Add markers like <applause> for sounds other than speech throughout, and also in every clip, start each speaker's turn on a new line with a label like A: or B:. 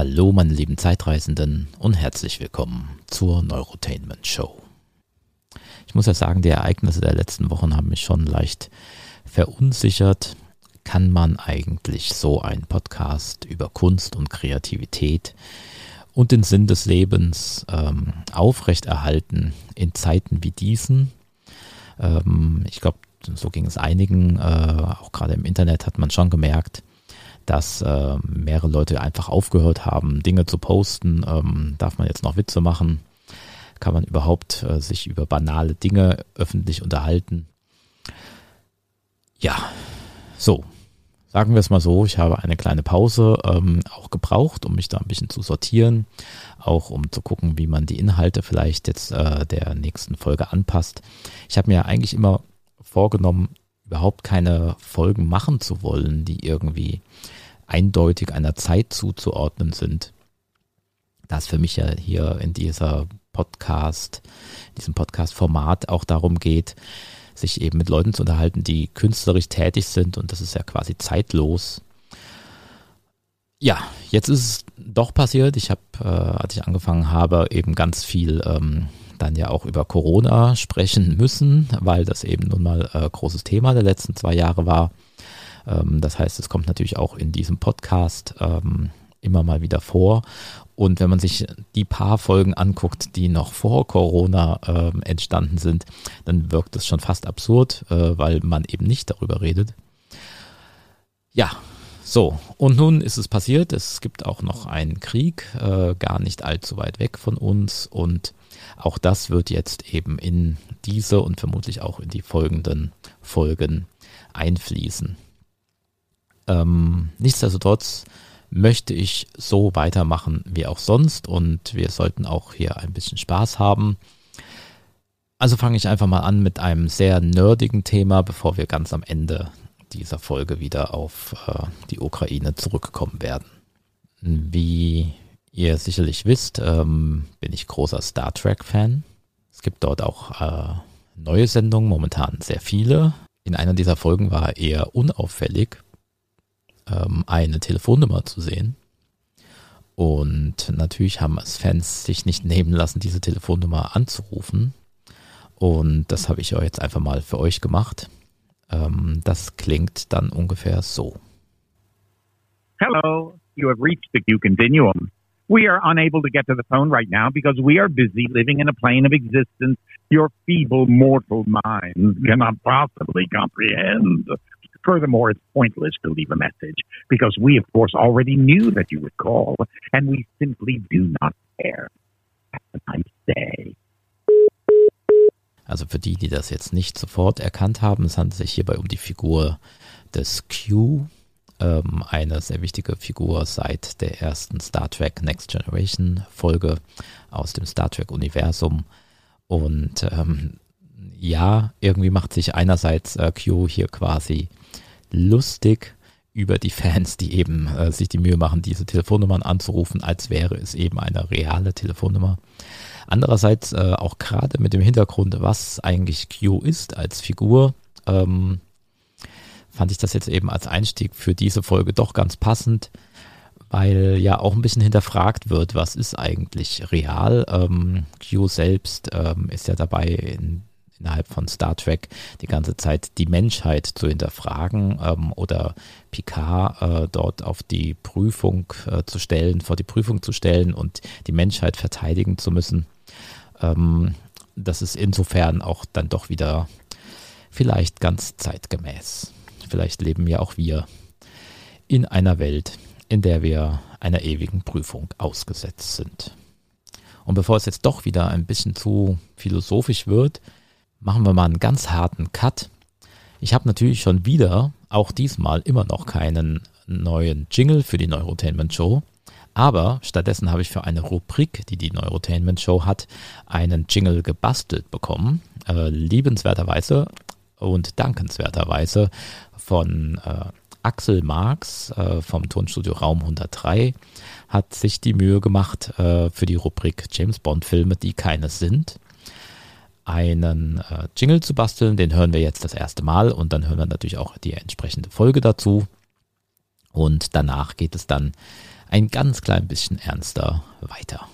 A: Hallo meine lieben Zeitreisenden und herzlich willkommen zur Neurotainment Show. Ich muss ja sagen, die Ereignisse der letzten Wochen haben mich schon leicht verunsichert. Kann man eigentlich so einen Podcast über Kunst und Kreativität und den Sinn des Lebens ähm, aufrechterhalten in Zeiten wie diesen? Ähm, ich glaube, so ging es einigen, äh, auch gerade im Internet hat man schon gemerkt, dass äh, mehrere Leute einfach aufgehört haben, Dinge zu posten. Ähm, darf man jetzt noch Witze machen? Kann man überhaupt äh, sich über banale Dinge öffentlich unterhalten? Ja, so. Sagen wir es mal so, ich habe eine kleine Pause ähm, auch gebraucht, um mich da ein bisschen zu sortieren, auch um zu gucken, wie man die Inhalte vielleicht jetzt äh, der nächsten Folge anpasst. Ich habe mir eigentlich immer vorgenommen, überhaupt keine Folgen machen zu wollen, die irgendwie eindeutig einer Zeit zuzuordnen sind. Da es für mich ja hier in dieser Podcast, diesem Podcast-Format auch darum geht, sich eben mit Leuten zu unterhalten, die künstlerisch tätig sind und das ist ja quasi zeitlos. Ja, jetzt ist es doch passiert. Ich habe, äh, als ich angefangen habe, eben ganz viel ähm, dann ja auch über Corona sprechen müssen, weil das eben nun mal äh, großes Thema der letzten zwei Jahre war. Ähm, das heißt, es kommt natürlich auch in diesem Podcast ähm, immer mal wieder vor. Und wenn man sich die paar Folgen anguckt, die noch vor Corona äh, entstanden sind, dann wirkt es schon fast absurd, äh, weil man eben nicht darüber redet. Ja, so, und nun ist es passiert. Es gibt auch noch einen Krieg, äh, gar nicht allzu weit weg von uns. Und auch das wird jetzt eben in diese und vermutlich auch in die folgenden Folgen einfließen. Ähm, nichtsdestotrotz möchte ich so weitermachen wie auch sonst und wir sollten auch hier ein bisschen Spaß haben. Also fange ich einfach mal an mit einem sehr nerdigen Thema, bevor wir ganz am Ende dieser Folge wieder auf äh, die Ukraine zurückkommen werden. Wie ihr sicherlich wisst, ähm, bin ich großer Star Trek-Fan. Es gibt dort auch äh, neue Sendungen, momentan sehr viele. In einer dieser Folgen war eher unauffällig ähm, eine Telefonnummer zu sehen. Und natürlich haben es Fans sich nicht nehmen lassen, diese Telefonnummer anzurufen. Und das habe ich jetzt einfach mal für euch gemacht. Ähm, das klingt dann ungefähr so.
B: Hello, you have reached the Q Continuum. We are unable to get to the phone right now because we are busy living in a plane of existence your feeble mortal minds cannot possibly comprehend. Furthermore, it's pointless to leave a message because we, of course, already knew that you would call, and we simply do not care.
A: Also für die, die das jetzt nicht sofort erkannt haben, es handelt sich hierbei um die Figur des Q, ähm, eine sehr wichtige Figur seit der ersten Star Trek Next Generation Folge aus dem Star Trek Universum. Und ähm, ja, irgendwie macht sich einerseits äh, Q hier quasi lustig über die Fans, die eben äh, sich die Mühe machen, diese Telefonnummern anzurufen, als wäre es eben eine reale Telefonnummer. Andererseits äh, auch gerade mit dem Hintergrund, was eigentlich Q ist als Figur, ähm, fand ich das jetzt eben als Einstieg für diese Folge doch ganz passend, weil ja auch ein bisschen hinterfragt wird, was ist eigentlich real. Ähm, Q selbst ähm, ist ja dabei in innerhalb von Star Trek die ganze Zeit die Menschheit zu hinterfragen ähm, oder Picard äh, dort auf die Prüfung äh, zu stellen, vor die Prüfung zu stellen und die Menschheit verteidigen zu müssen. Ähm, das ist insofern auch dann doch wieder vielleicht ganz zeitgemäß. Vielleicht leben ja auch wir in einer Welt, in der wir einer ewigen Prüfung ausgesetzt sind. Und bevor es jetzt doch wieder ein bisschen zu philosophisch wird, machen wir mal einen ganz harten Cut. Ich habe natürlich schon wieder, auch diesmal immer noch keinen neuen Jingle für die Neurotainment Show. Aber stattdessen habe ich für eine Rubrik, die die Neurotainment Show hat, einen Jingle gebastelt bekommen. Äh, liebenswerterweise und dankenswerterweise von äh, Axel Marx äh, vom Tonstudio Raum 103 hat sich die Mühe gemacht äh, für die Rubrik James Bond Filme, die keine sind einen äh, Jingle zu basteln. Den hören wir jetzt das erste Mal und dann hören wir natürlich auch die entsprechende Folge dazu. Und danach geht es dann ein ganz klein bisschen ernster weiter.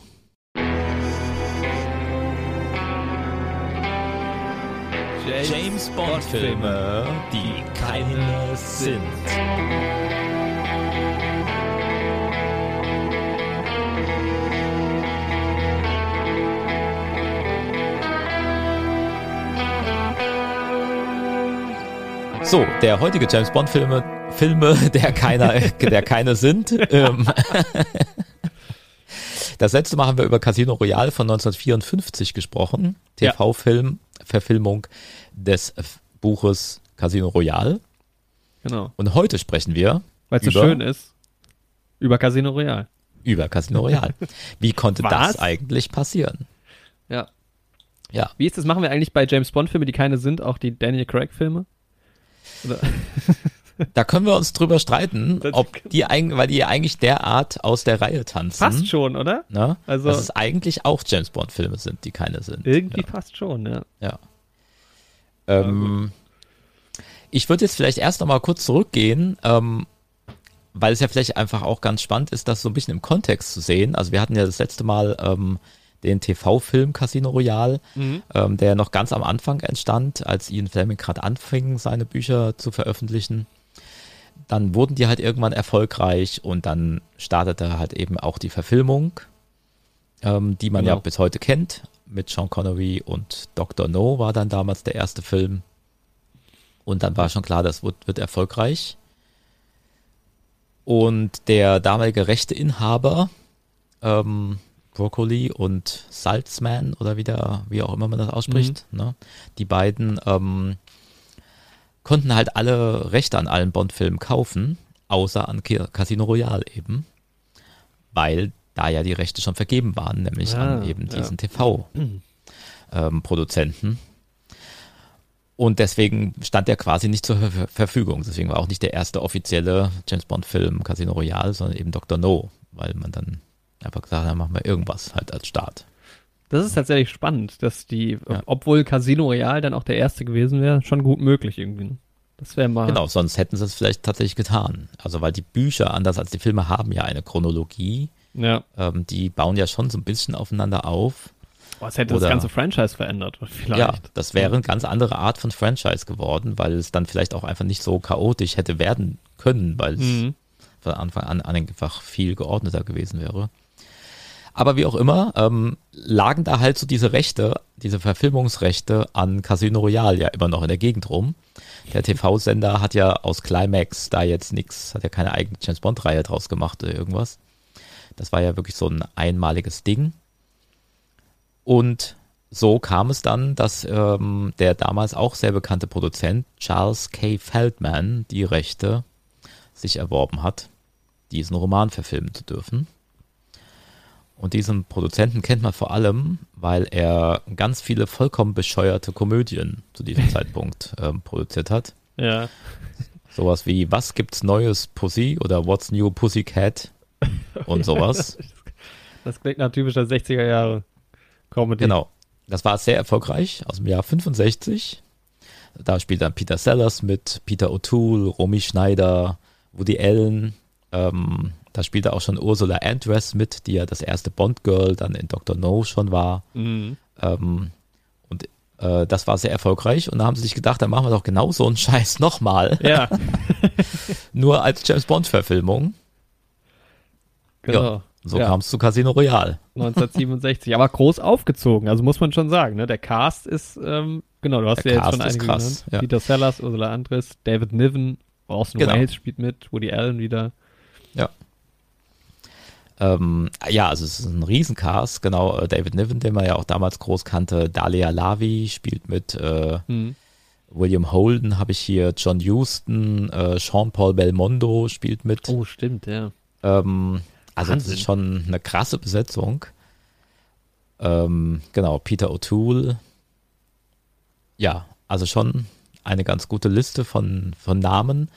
C: James Bond Filme, die keine sind.
A: So, der heutige James Bond Filme, Filme, <laughs> der keiner, der keine sind. Ähm, <laughs> das letzte Mal haben wir über Casino Royale von 1954 gesprochen. TV-Film, Verfilmung des Buches Casino Royale.
D: Genau.
A: Und heute sprechen wir
D: Weil es so
A: über-
D: schön ist. Über Casino Royale.
A: über Casino Royale. Wie konnte das eigentlich passieren?
D: Ja.
A: Ja.
D: Wie ist das? Machen wir eigentlich bei James Bond Filme, die keine sind, auch die Daniel Craig Filme? Oder? <laughs>
A: Da können wir uns drüber streiten, <laughs> ob die eigentlich, weil die eigentlich derart aus der Reihe tanzen.
D: Fast schon, oder?
A: Ne?
D: Also-
A: dass es eigentlich auch James Bond Filme sind, die keine sind.
D: Irgendwie fast schon, ja.
A: Ja. Ähm, ich würde jetzt vielleicht erst noch mal kurz zurückgehen, ähm, weil es ja vielleicht einfach auch ganz spannend ist, das so ein bisschen im Kontext zu sehen. Also wir hatten ja das letzte Mal ähm, den TV-Film Casino Royale, ähm, der noch ganz am Anfang entstand, als Ian Fleming gerade anfing, seine Bücher zu veröffentlichen. Dann wurden die halt irgendwann erfolgreich und dann startete halt eben auch die Verfilmung, ähm, die man ja
D: Genau.
A: bis heute kennt, mit Sean Connery und Dr. No war dann damals der erste Film. Und dann war schon klar, das wird, wird erfolgreich. Und der damalige Rechteinhaber, ähm, Broccoli und Salzman oder wie, der, wie auch immer man das ausspricht, ne? die beiden ähm, konnten halt alle Rechte an allen Bond-Filmen kaufen, außer an Casino Royale eben, weil da ja die Rechte schon vergeben waren, nämlich
D: Ah,
A: an eben
D: ja.
A: diesen TV-Produzenten. Und deswegen stand der quasi nicht zur Ver Verfügung. Deswegen war auch nicht der erste offizielle James Bond-Film Casino Royale, sondern eben Dr. No, weil man dann einfach gesagt hat, dann machen wir irgendwas halt als Start.
D: Das ist tatsächlich spannend, dass die,
A: Ja.
D: obwohl Casino Royale dann auch der erste gewesen wäre, schon gut möglich irgendwie. Das wäre mal.
A: Genau, sonst hätten sie es vielleicht tatsächlich getan. Also weil die Bücher, anders als die Filme, haben ja eine Chronologie.
D: Ja.
A: Ähm, die bauen ja schon so ein bisschen aufeinander auf.
D: Oh, es hätte
A: Oder-
D: das ganze Franchise verändert, <laughs> vielleicht.
A: Ja, das wäre eine ganz andere Art von Franchise geworden, weil es dann vielleicht auch einfach nicht so chaotisch hätte werden können, weil es
D: Mhm.
A: von Anfang an einfach viel geordneter gewesen wäre. Aber wie auch immer, ähm, lagen da halt so diese Rechte, diese Verfilmungsrechte an Casino Royale ja immer noch in der Gegend rum. Der TV-Sender hat ja aus Climax da jetzt nichts, hat ja keine eigene James Bond-Reihe draus gemacht oder irgendwas. Das war ja wirklich so ein einmaliges Ding. Und so kam es dann, dass ähm, der damals auch sehr bekannte Produzent Charles K. Feldman die Rechte sich erworben hat, diesen Roman verfilmen zu dürfen. Und diesen Produzenten kennt man vor allem, weil er ganz viele vollkommen bescheuerte Komödien zu diesem <laughs> Zeitpunkt ähm, produziert hat.
D: Ja.
A: Sowas wie Was gibt's Neues Pussy oder What's New Pussycat und <laughs> sowas.
D: Das klingt nach typischer 60er Jahre Comedy.
A: Genau. Das war sehr erfolgreich aus dem Jahr 65. Da spielt dann Peter Sellers mit, Peter O'Toole, Romy Schneider, Woody Allen. Ähm, da spielte auch schon Ursula Andress mit, die ja das erste Bond-Girl dann in Dr. No schon war.
D: Mhm.
A: Ähm, und äh, das war sehr erfolgreich. Und da haben sie sich gedacht, dann machen wir doch genau so einen Scheiß nochmal.
D: Ja, <laughs>
A: Nur als James Bond-Verfilmung.
D: genau.
A: So
D: ja.
A: kam es zu Casino Royale.
D: 1967. Aber groß aufgezogen, also muss man schon sagen. Ne? Der Cast ist, ähm, genau, du hast
A: Der
D: ja jetzt
A: Cast
D: schon
A: ist
D: einige
A: krass,
D: genannt.
A: ja.
D: Peter Sellers, Ursula Andress, David Niven, Orson
A: Genau.
D: Welles spielt mit, Woody Allen wieder.
A: Ähm, ja, also es ist ein Riesencast, genau. äh, David Niven, den man ja auch damals groß kannte, Dalia Lavi spielt mit, äh,
D: Hm.
A: William Holden habe ich hier, John Huston, äh, Jean-Paul Belmondo spielt mit.
D: Oh, stimmt, ja.
A: Ähm, also das
D: Wahnsinn.
A: ist schon eine krasse Besetzung. Ähm, genau, Peter O'Toole. Ja, also schon eine ganz gute Liste von, von Namen.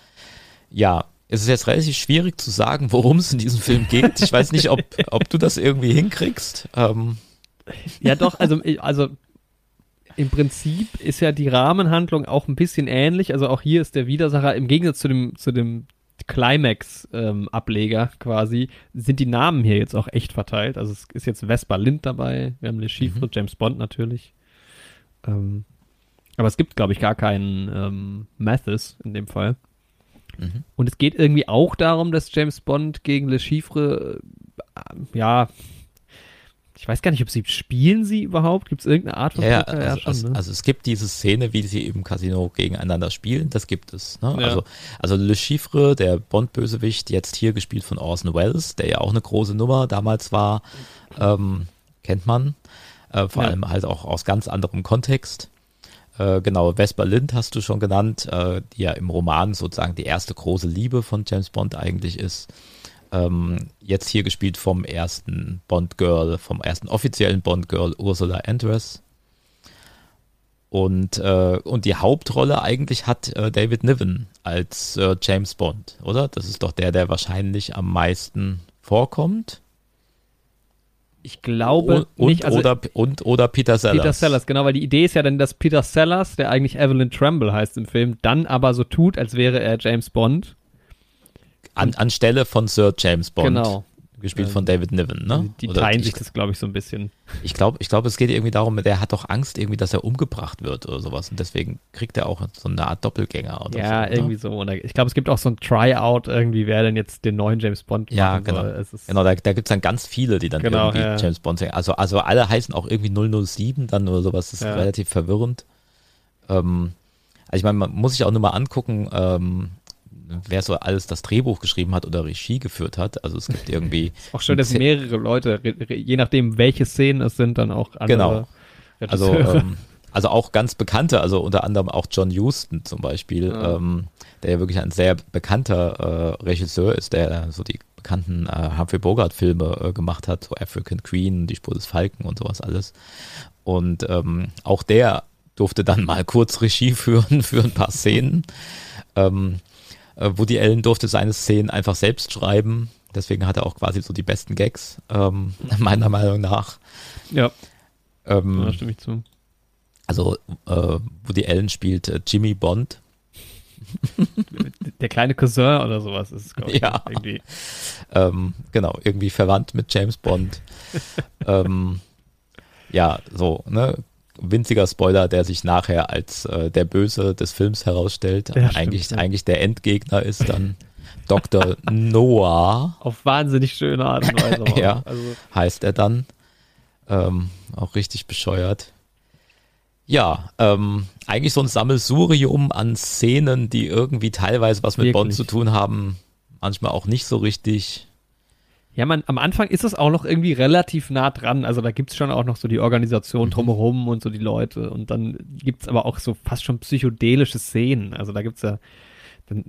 A: Ja, es ist jetzt relativ schwierig zu sagen, worum es in diesem Film geht. Ich weiß nicht, ob, <laughs> ob du das irgendwie hinkriegst. Ähm,
D: Ja, doch, also, also im Prinzip ist ja die Rahmenhandlung auch ein bisschen ähnlich. Also auch hier ist der Widersacher im Gegensatz zu dem, zu dem Climax-Ableger quasi, sind die Namen hier jetzt auch echt verteilt. Also es ist jetzt Vespa Lind dabei, wir haben Le Chiffre,
A: Mhm.
D: James Bond natürlich. Ähm, aber es gibt, glaube ich, gar keinen ähm, Mathis in dem Fall.
A: Mhm.
D: Und es geht irgendwie auch darum, dass James Bond gegen Le Chiffre, äh, ja, ich weiß gar nicht, ob sie spielen sie überhaupt? Gibt es irgendeine Art von
A: Ja, ja,
D: Poker?
A: also, also,
D: ne?
A: also es gibt diese Szene, wie sie im Casino gegeneinander spielen, das gibt es. Ne?
D: Ja.
A: Also, also Le Chiffre, der Bond-Bösewicht, jetzt hier gespielt von Orson Welles, der ja auch eine große Nummer damals war, ähm, kennt man, äh, vor
D: Ja.
A: allem halt auch aus ganz anderem Kontext. Äh, genau, Vesper Lind hast du schon genannt, äh, die ja im Roman sozusagen die erste große Liebe von James Bond eigentlich ist. Ähm, jetzt hier gespielt vom ersten Bond-Girl, vom ersten offiziellen Bond-Girl Ursula Andress. Und, äh, und die Hauptrolle eigentlich hat äh, David Niven als äh, James Bond, oder? Das ist doch der, der wahrscheinlich am meisten vorkommt.
D: Ich glaube
A: und,
D: nicht. Also
A: oder, und oder Peter Sellers.
D: Peter Sellers, genau, weil die Idee ist ja dann, dass Peter Sellers, der eigentlich Evelyn Tremble heißt im Film, dann aber so tut, als wäre er James Bond.
A: An, anstelle von Sir James Bond.
D: Genau.
A: Gespielt von David Niven, ne?
D: Die
A: Oder
D: teilen
A: ich,
D: sich das, glaube ich, so ein bisschen.
A: Ich glaube, ich glaube, es geht irgendwie darum, der hat doch Angst irgendwie, dass er umgebracht wird oder sowas. Und deswegen kriegt er auch so eine Art Doppelgänger oder so.
D: ja,
A: ne?
D: irgendwie so. Und ich glaube, es gibt auch so ein Tryout irgendwie, wer denn jetzt den neuen James Bond
A: Ja, genau. Genau, da, da gibt es dann ganz viele, die dann
D: Genau,
A: irgendwie
D: ja.
A: James Bond sagen. Also, also alle heißen auch irgendwie 007 dann oder sowas. Das ist
D: Ja.
A: relativ verwirrend. Ähm, also ich meine, man muss sich auch nur mal angucken, ähm, wer so alles das Drehbuch geschrieben hat oder Regie geführt hat. Also es gibt irgendwie <laughs>
D: auch schön, dass mehrere Leute, je nachdem, welche Szenen es sind, dann auch andere
A: Genau. Also, ähm, <laughs> also auch ganz bekannte, also unter anderem auch John Huston zum Beispiel,
D: Ja.
A: ähm, der ja wirklich ein sehr bekannter äh, Regisseur ist, der so die bekannten äh, Humphrey Bogart-Filme äh, gemacht hat, so African Queen, Die Spur des Falken und sowas alles. Und ähm, auch der durfte dann mal kurz Regie führen <laughs> für ein paar Szenen. Ähm, äh, Woody Allen durfte seine Szenen einfach selbst schreiben. Deswegen hat er auch quasi so die besten Gags, ähm, <laughs> meiner Meinung nach.
D: ja,
A: Ähm,
D: da stimme ich zu.
A: also äh, Woody Allen spielt äh, Jimmy Bond.
D: Der kleine Cousin oder sowas ist es, glaube ich.
A: Ja.
D: Irgendwie.
A: Ähm, genau, irgendwie verwandt mit James Bond. <laughs> ähm, ja, so, ne? Winziger Spoiler, der sich nachher als äh, der Böse des Films herausstellt.
D: Ja, stimmt,
A: eigentlich,
D: ja.
A: eigentlich der Endgegner ist dann <laughs> Dr. Noah,
D: Auf wahnsinnig schöne Art und Weise. <laughs>
A: Ja.
D: Also,
A: heißt er dann. Ähm, auch richtig bescheuert. Ja, ähm, eigentlich so ein Sammelsurium an Szenen, die irgendwie teilweise was mit Bond
D: Wirklich.
A: zu tun haben, manchmal auch nicht so richtig.
D: Ja, man, am Anfang ist es auch noch irgendwie relativ nah dran. Also da gibt's schon auch noch so die
A: Mhm.
D: Organisation drumherum und so die Leute. Und dann gibt's aber auch so fast schon psychedelische Szenen. Also da gibt's ja dann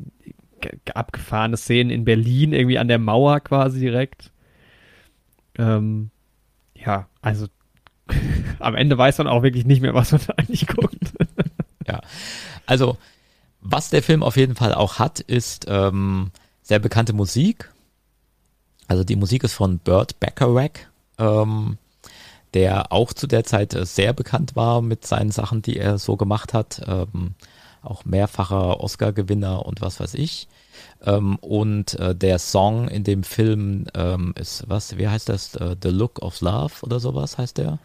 D: abgefahrene Szenen in Berlin, irgendwie an der Mauer quasi direkt. Ähm, ja, also <laughs> am Ende weiß man auch wirklich nicht mehr, was man da eigentlich guckt. <laughs>
A: Ja. Also, was der Film auf jeden Fall auch hat, ist ähm, sehr bekannte Musik. Also die Musik ist von Burt Bacharach, ähm, der auch zu der Zeit äh, sehr bekannt war mit seinen Sachen, die er so gemacht hat. Ähm, auch mehrfacher Oscar-Gewinner und was weiß ich. Ähm, und äh, der Song in dem Film ähm, ist, was, wie heißt das? Äh, The Look of Love oder sowas heißt der?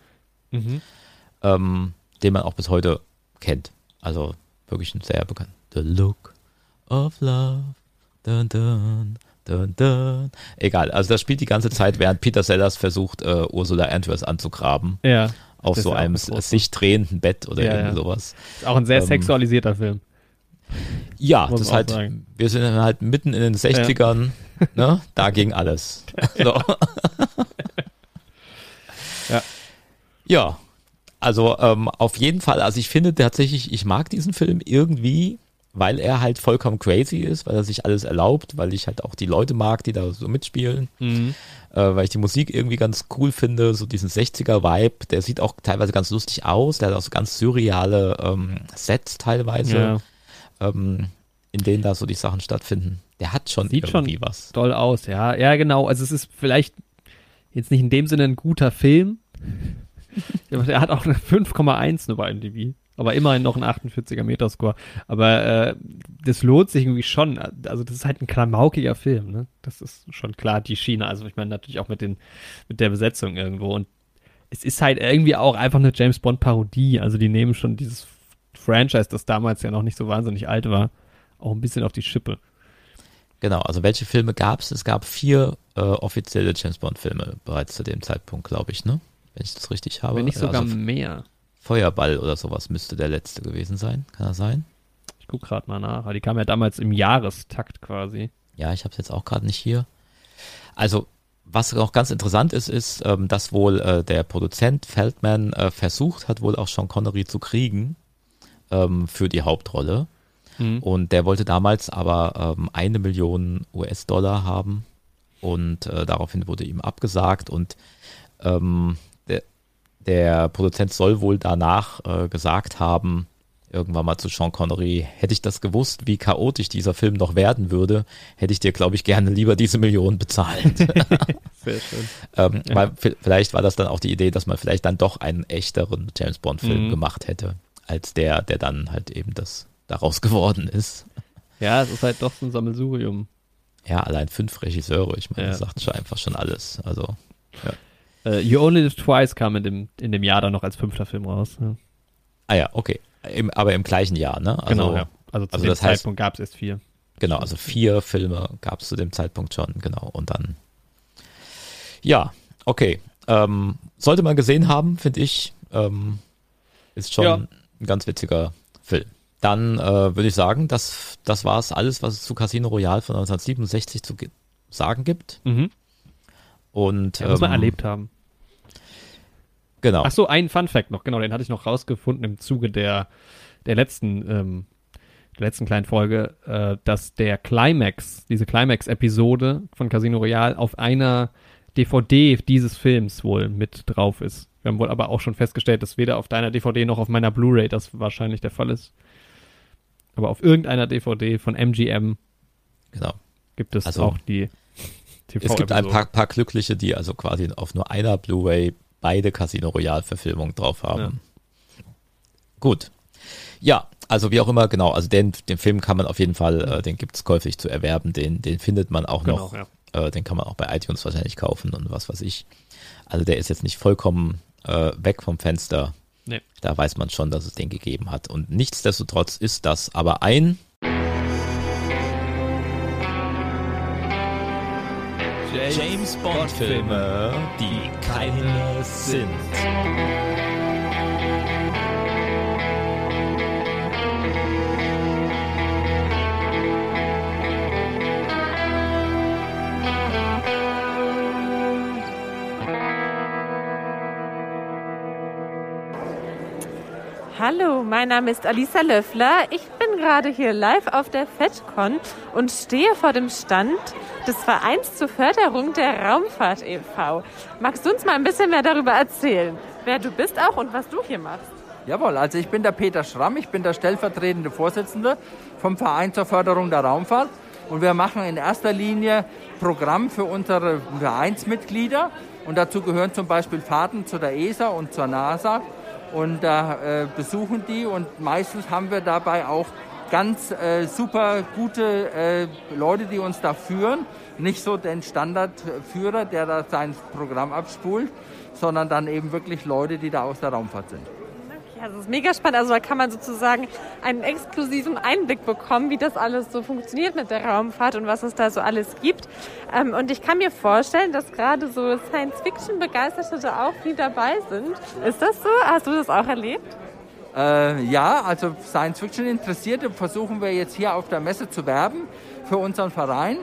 D: Mhm.
A: ähm, den man auch bis heute kennt. Also wirklich ein sehr bekannt. The Look of Love. Dun, dun, dun, dun. Egal, also das spielt die ganze Zeit, während Peter Sellers versucht, äh, Ursula Andress anzugraben.
D: Ja,
A: Auf so einem sich drehenden Bett oder
D: Ja,
A: irgendwie
D: ja.
A: sowas.
D: ist auch ein sehr
A: Ähm,
D: sexualisierter Film.
A: Ja,
D: Muss
A: das halt,
D: sagen.
A: wir sind halt mitten in den 60ern, ne? Da ging alles. <laughs> So. <laughs>
D: Ja.
A: Ja, also ähm, auf jeden Fall, also ich finde tatsächlich, ich mag diesen Film irgendwie, weil er halt vollkommen crazy ist, weil er sich alles erlaubt, weil ich halt auch die Leute mag, die da so mitspielen,
D: Mhm.
A: äh, weil ich die Musik irgendwie ganz cool finde, so diesen 60er-Vibe, der sieht auch teilweise ganz lustig aus, der hat auch so ganz surreale ähm, Sets teilweise,
D: Ja.
A: ähm, in denen da so die Sachen stattfinden. Der hat schon
D: Sieht schon
A: irgendwie was.
D: Toll aus, ja. Ja, genau. Also es ist vielleicht jetzt nicht in dem Sinne ein guter Film. Aber <laughs> Er hat auch eine 5,1 nur bei IMDb. Aber immerhin noch ein 48er Meterscore. Aber äh, das lohnt sich irgendwie schon. Also das ist halt ein klamaukiger Film, ne? Das ist schon klar, die Schiene. Also ich meine natürlich auch mit den, mit der Besetzung irgendwo. Und es ist halt irgendwie auch einfach eine James Bond Parodie. Also die nehmen schon dieses Franchise, das damals ja noch nicht so wahnsinnig alt war, auch ein bisschen auf die Schippe.
A: Genau, also welche Filme gab es? Es gab vier äh, offizielle James Bond Filme bereits zu dem Zeitpunkt, glaube ich, ne? Wenn ich das richtig habe.
D: Wenn nicht sogar
A: also,
D: mehr.
A: Feuerball oder sowas müsste der letzte gewesen sein. Kann das sein?
D: Ich gucke gerade mal nach. Die kam ja damals im Jahrestakt quasi.
A: Ja, ich habe es jetzt auch gerade nicht hier. Also, was auch ganz interessant ist, ist, ähm, dass wohl äh, der Produzent Feldman äh, versucht hat, wohl auch Sean Connery zu kriegen ähm, für die Hauptrolle. Mhm. Und der wollte damals aber ähm, eine Million US-Dollar haben und äh, daraufhin wurde ihm abgesagt und ähm, der, Produzent soll wohl danach äh, gesagt haben, irgendwann mal zu Sean Connery, hätte ich das gewusst, wie chaotisch dieser Film noch werden würde, hätte ich dir, glaube ich, gerne lieber diese Million bezahlt. <laughs>
D: Sehr schön.
A: ähm, ja. weil, vielleicht war das dann auch die Idee, dass man vielleicht dann doch einen echteren James Bond-Film mhm. gemacht hätte, als der, der dann halt eben das daraus geworden ist.
D: Ja, es ist halt doch so ein Sammelsurium.
A: Ja, allein fünf Regisseure, ich meine, ja. das sagt schon einfach schon alles. Also, ja.
D: Uh, you Only Live Twice kam in dem, in dem Jahr dann noch als fünfter Film raus. Ja.
A: Ah ja, okay. Im, aber im gleichen Jahr, ne?
D: Also, genau, ja. Also zu also dem Zeitpunkt gab es erst vier.
A: Genau, also vier Filme gab es zu dem Zeitpunkt schon, genau. Und dann, ja, okay. Ähm, sollte man gesehen haben, finde ich. Ähm, ist schon ja. ein ganz witziger Film. Dann äh, würde ich sagen, das, das war es alles, was es zu Casino Royale von 1967 zu sagen gibt.
D: Mhm.
A: Und,
D: ja, muss man ähm, erlebt haben.
A: Genau.
D: Ach so, ein Fun Fact noch, genau, den hatte ich noch rausgefunden im Zuge der, der letzten, ähm, der letzten kleinen Folge, äh, dass der Climax, diese Climax-Episode von Casino Royale auf einer DVD dieses Films wohl mit drauf ist. Wir haben wohl aber auch schon festgestellt, dass weder auf deiner DVD noch auf meiner Blu-ray das wahrscheinlich der Fall ist. Aber auf irgendeiner DVD von MGM
A: genau.
D: gibt es
A: also,
D: auch die
A: TV Es gibt ein paar, paar Glückliche, die also quasi auf nur einer Blu-ray beide Casino Royale-Verfilmungen drauf haben. Ja. Gut. Ja, also wie auch immer, genau, also den, den Film kann man auf jeden Fall, äh, den gibt es käuflich zu erwerben, den, den findet man auch genau, noch, ja. äh, den kann man auch bei iTunes wahrscheinlich kaufen und was weiß ich. Also der ist jetzt nicht vollkommen äh, weg vom Fenster,
D: Nee.
A: Da weiß man schon, dass es den gegeben hat. Und nichtsdestotrotz ist das aber ein
C: James Bond Filme, die keine sind.
E: Hallo, mein Name ist Alisa Löffler. Ich bin gerade hier live auf der FedCon und stehe vor dem Stand des Vereins zur Förderung der Raumfahrt e.V. Magst du uns mal ein bisschen mehr darüber erzählen, wer du bist auch und was du hier machst?
F: Jawohl, also ich bin der Peter Schramm, ich bin der stellvertretende Vorsitzende vom Verein zur Förderung der Raumfahrt und wir machen in erster Linie Programm für unsere Vereinsmitglieder und dazu gehören zum Beispiel Fahrten zu der ESA und zur NASA und da äh, besuchen die und meistens haben wir dabei auch ganz äh, super gute äh, Leute, die uns da führen. Nicht so den Standardführer, der da sein Programm abspult, sondern dann eben wirklich Leute, die da aus der Raumfahrt sind.
E: Ja, das ist mega spannend. Also da kann man sozusagen einen exklusiven Einblick bekommen, wie das alles so funktioniert mit der Raumfahrt und was es da so alles gibt. Ähm, und ich kann mir vorstellen, dass gerade so Science-Fiction-Begeisterte auch viel dabei sind. Ist das so? Hast du das auch erlebt?
F: Äh, ja, also Science-Fiction-Interessierte versuchen wir jetzt hier auf der Messe zu werben für unseren Verein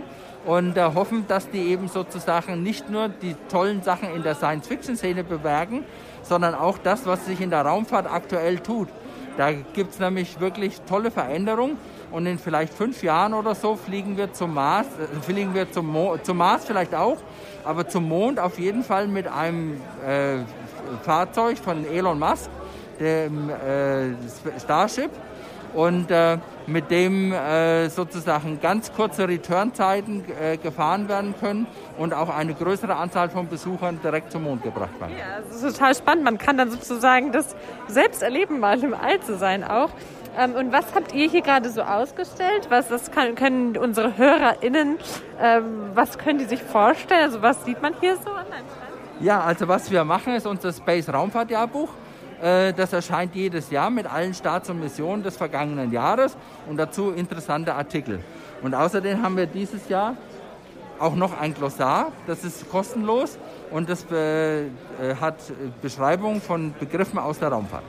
F: und äh, hoffen, dass die eben sozusagen nicht nur die tollen Sachen in der Science-Fiction-Szene bewerben, sondern auch das, was sich in der Raumfahrt aktuell tut. Da gibt es nämlich wirklich tolle Veränderungen und in vielleicht fünf Jahren oder so fliegen wir zum Mars, äh, fliegen wir zum, Mo zum Mars vielleicht auch, aber zum Mond auf jeden Fall mit einem äh, Fahrzeug von Elon Musk, dem äh, Starship. Und äh, mit dem äh, sozusagen ganz kurze Returnzeiten äh, gefahren werden können und auch eine größere Anzahl von Besuchern direkt zum Mond gebracht werden.
E: Ja, das ist total spannend. Man kann dann sozusagen das selbst erleben, mal im All zu sein auch. Ähm, und was habt ihr hier gerade so ausgestellt? Was das kann, können unsere HörerInnen, ähm, was können die sich vorstellen? Also was sieht man hier so an einem Stand?
F: Ja, also was wir machen, ist unser Space Raumfahrtjahrbuch. Äh, Das erscheint jedes Jahr mit allen Starts und Missionen des vergangenen Jahres und dazu interessante Artikel. Und außerdem haben wir dieses Jahr auch noch ein Glossar, das ist kostenlos und das äh, äh, hat Beschreibungen von Begriffen aus der Raumfahrt.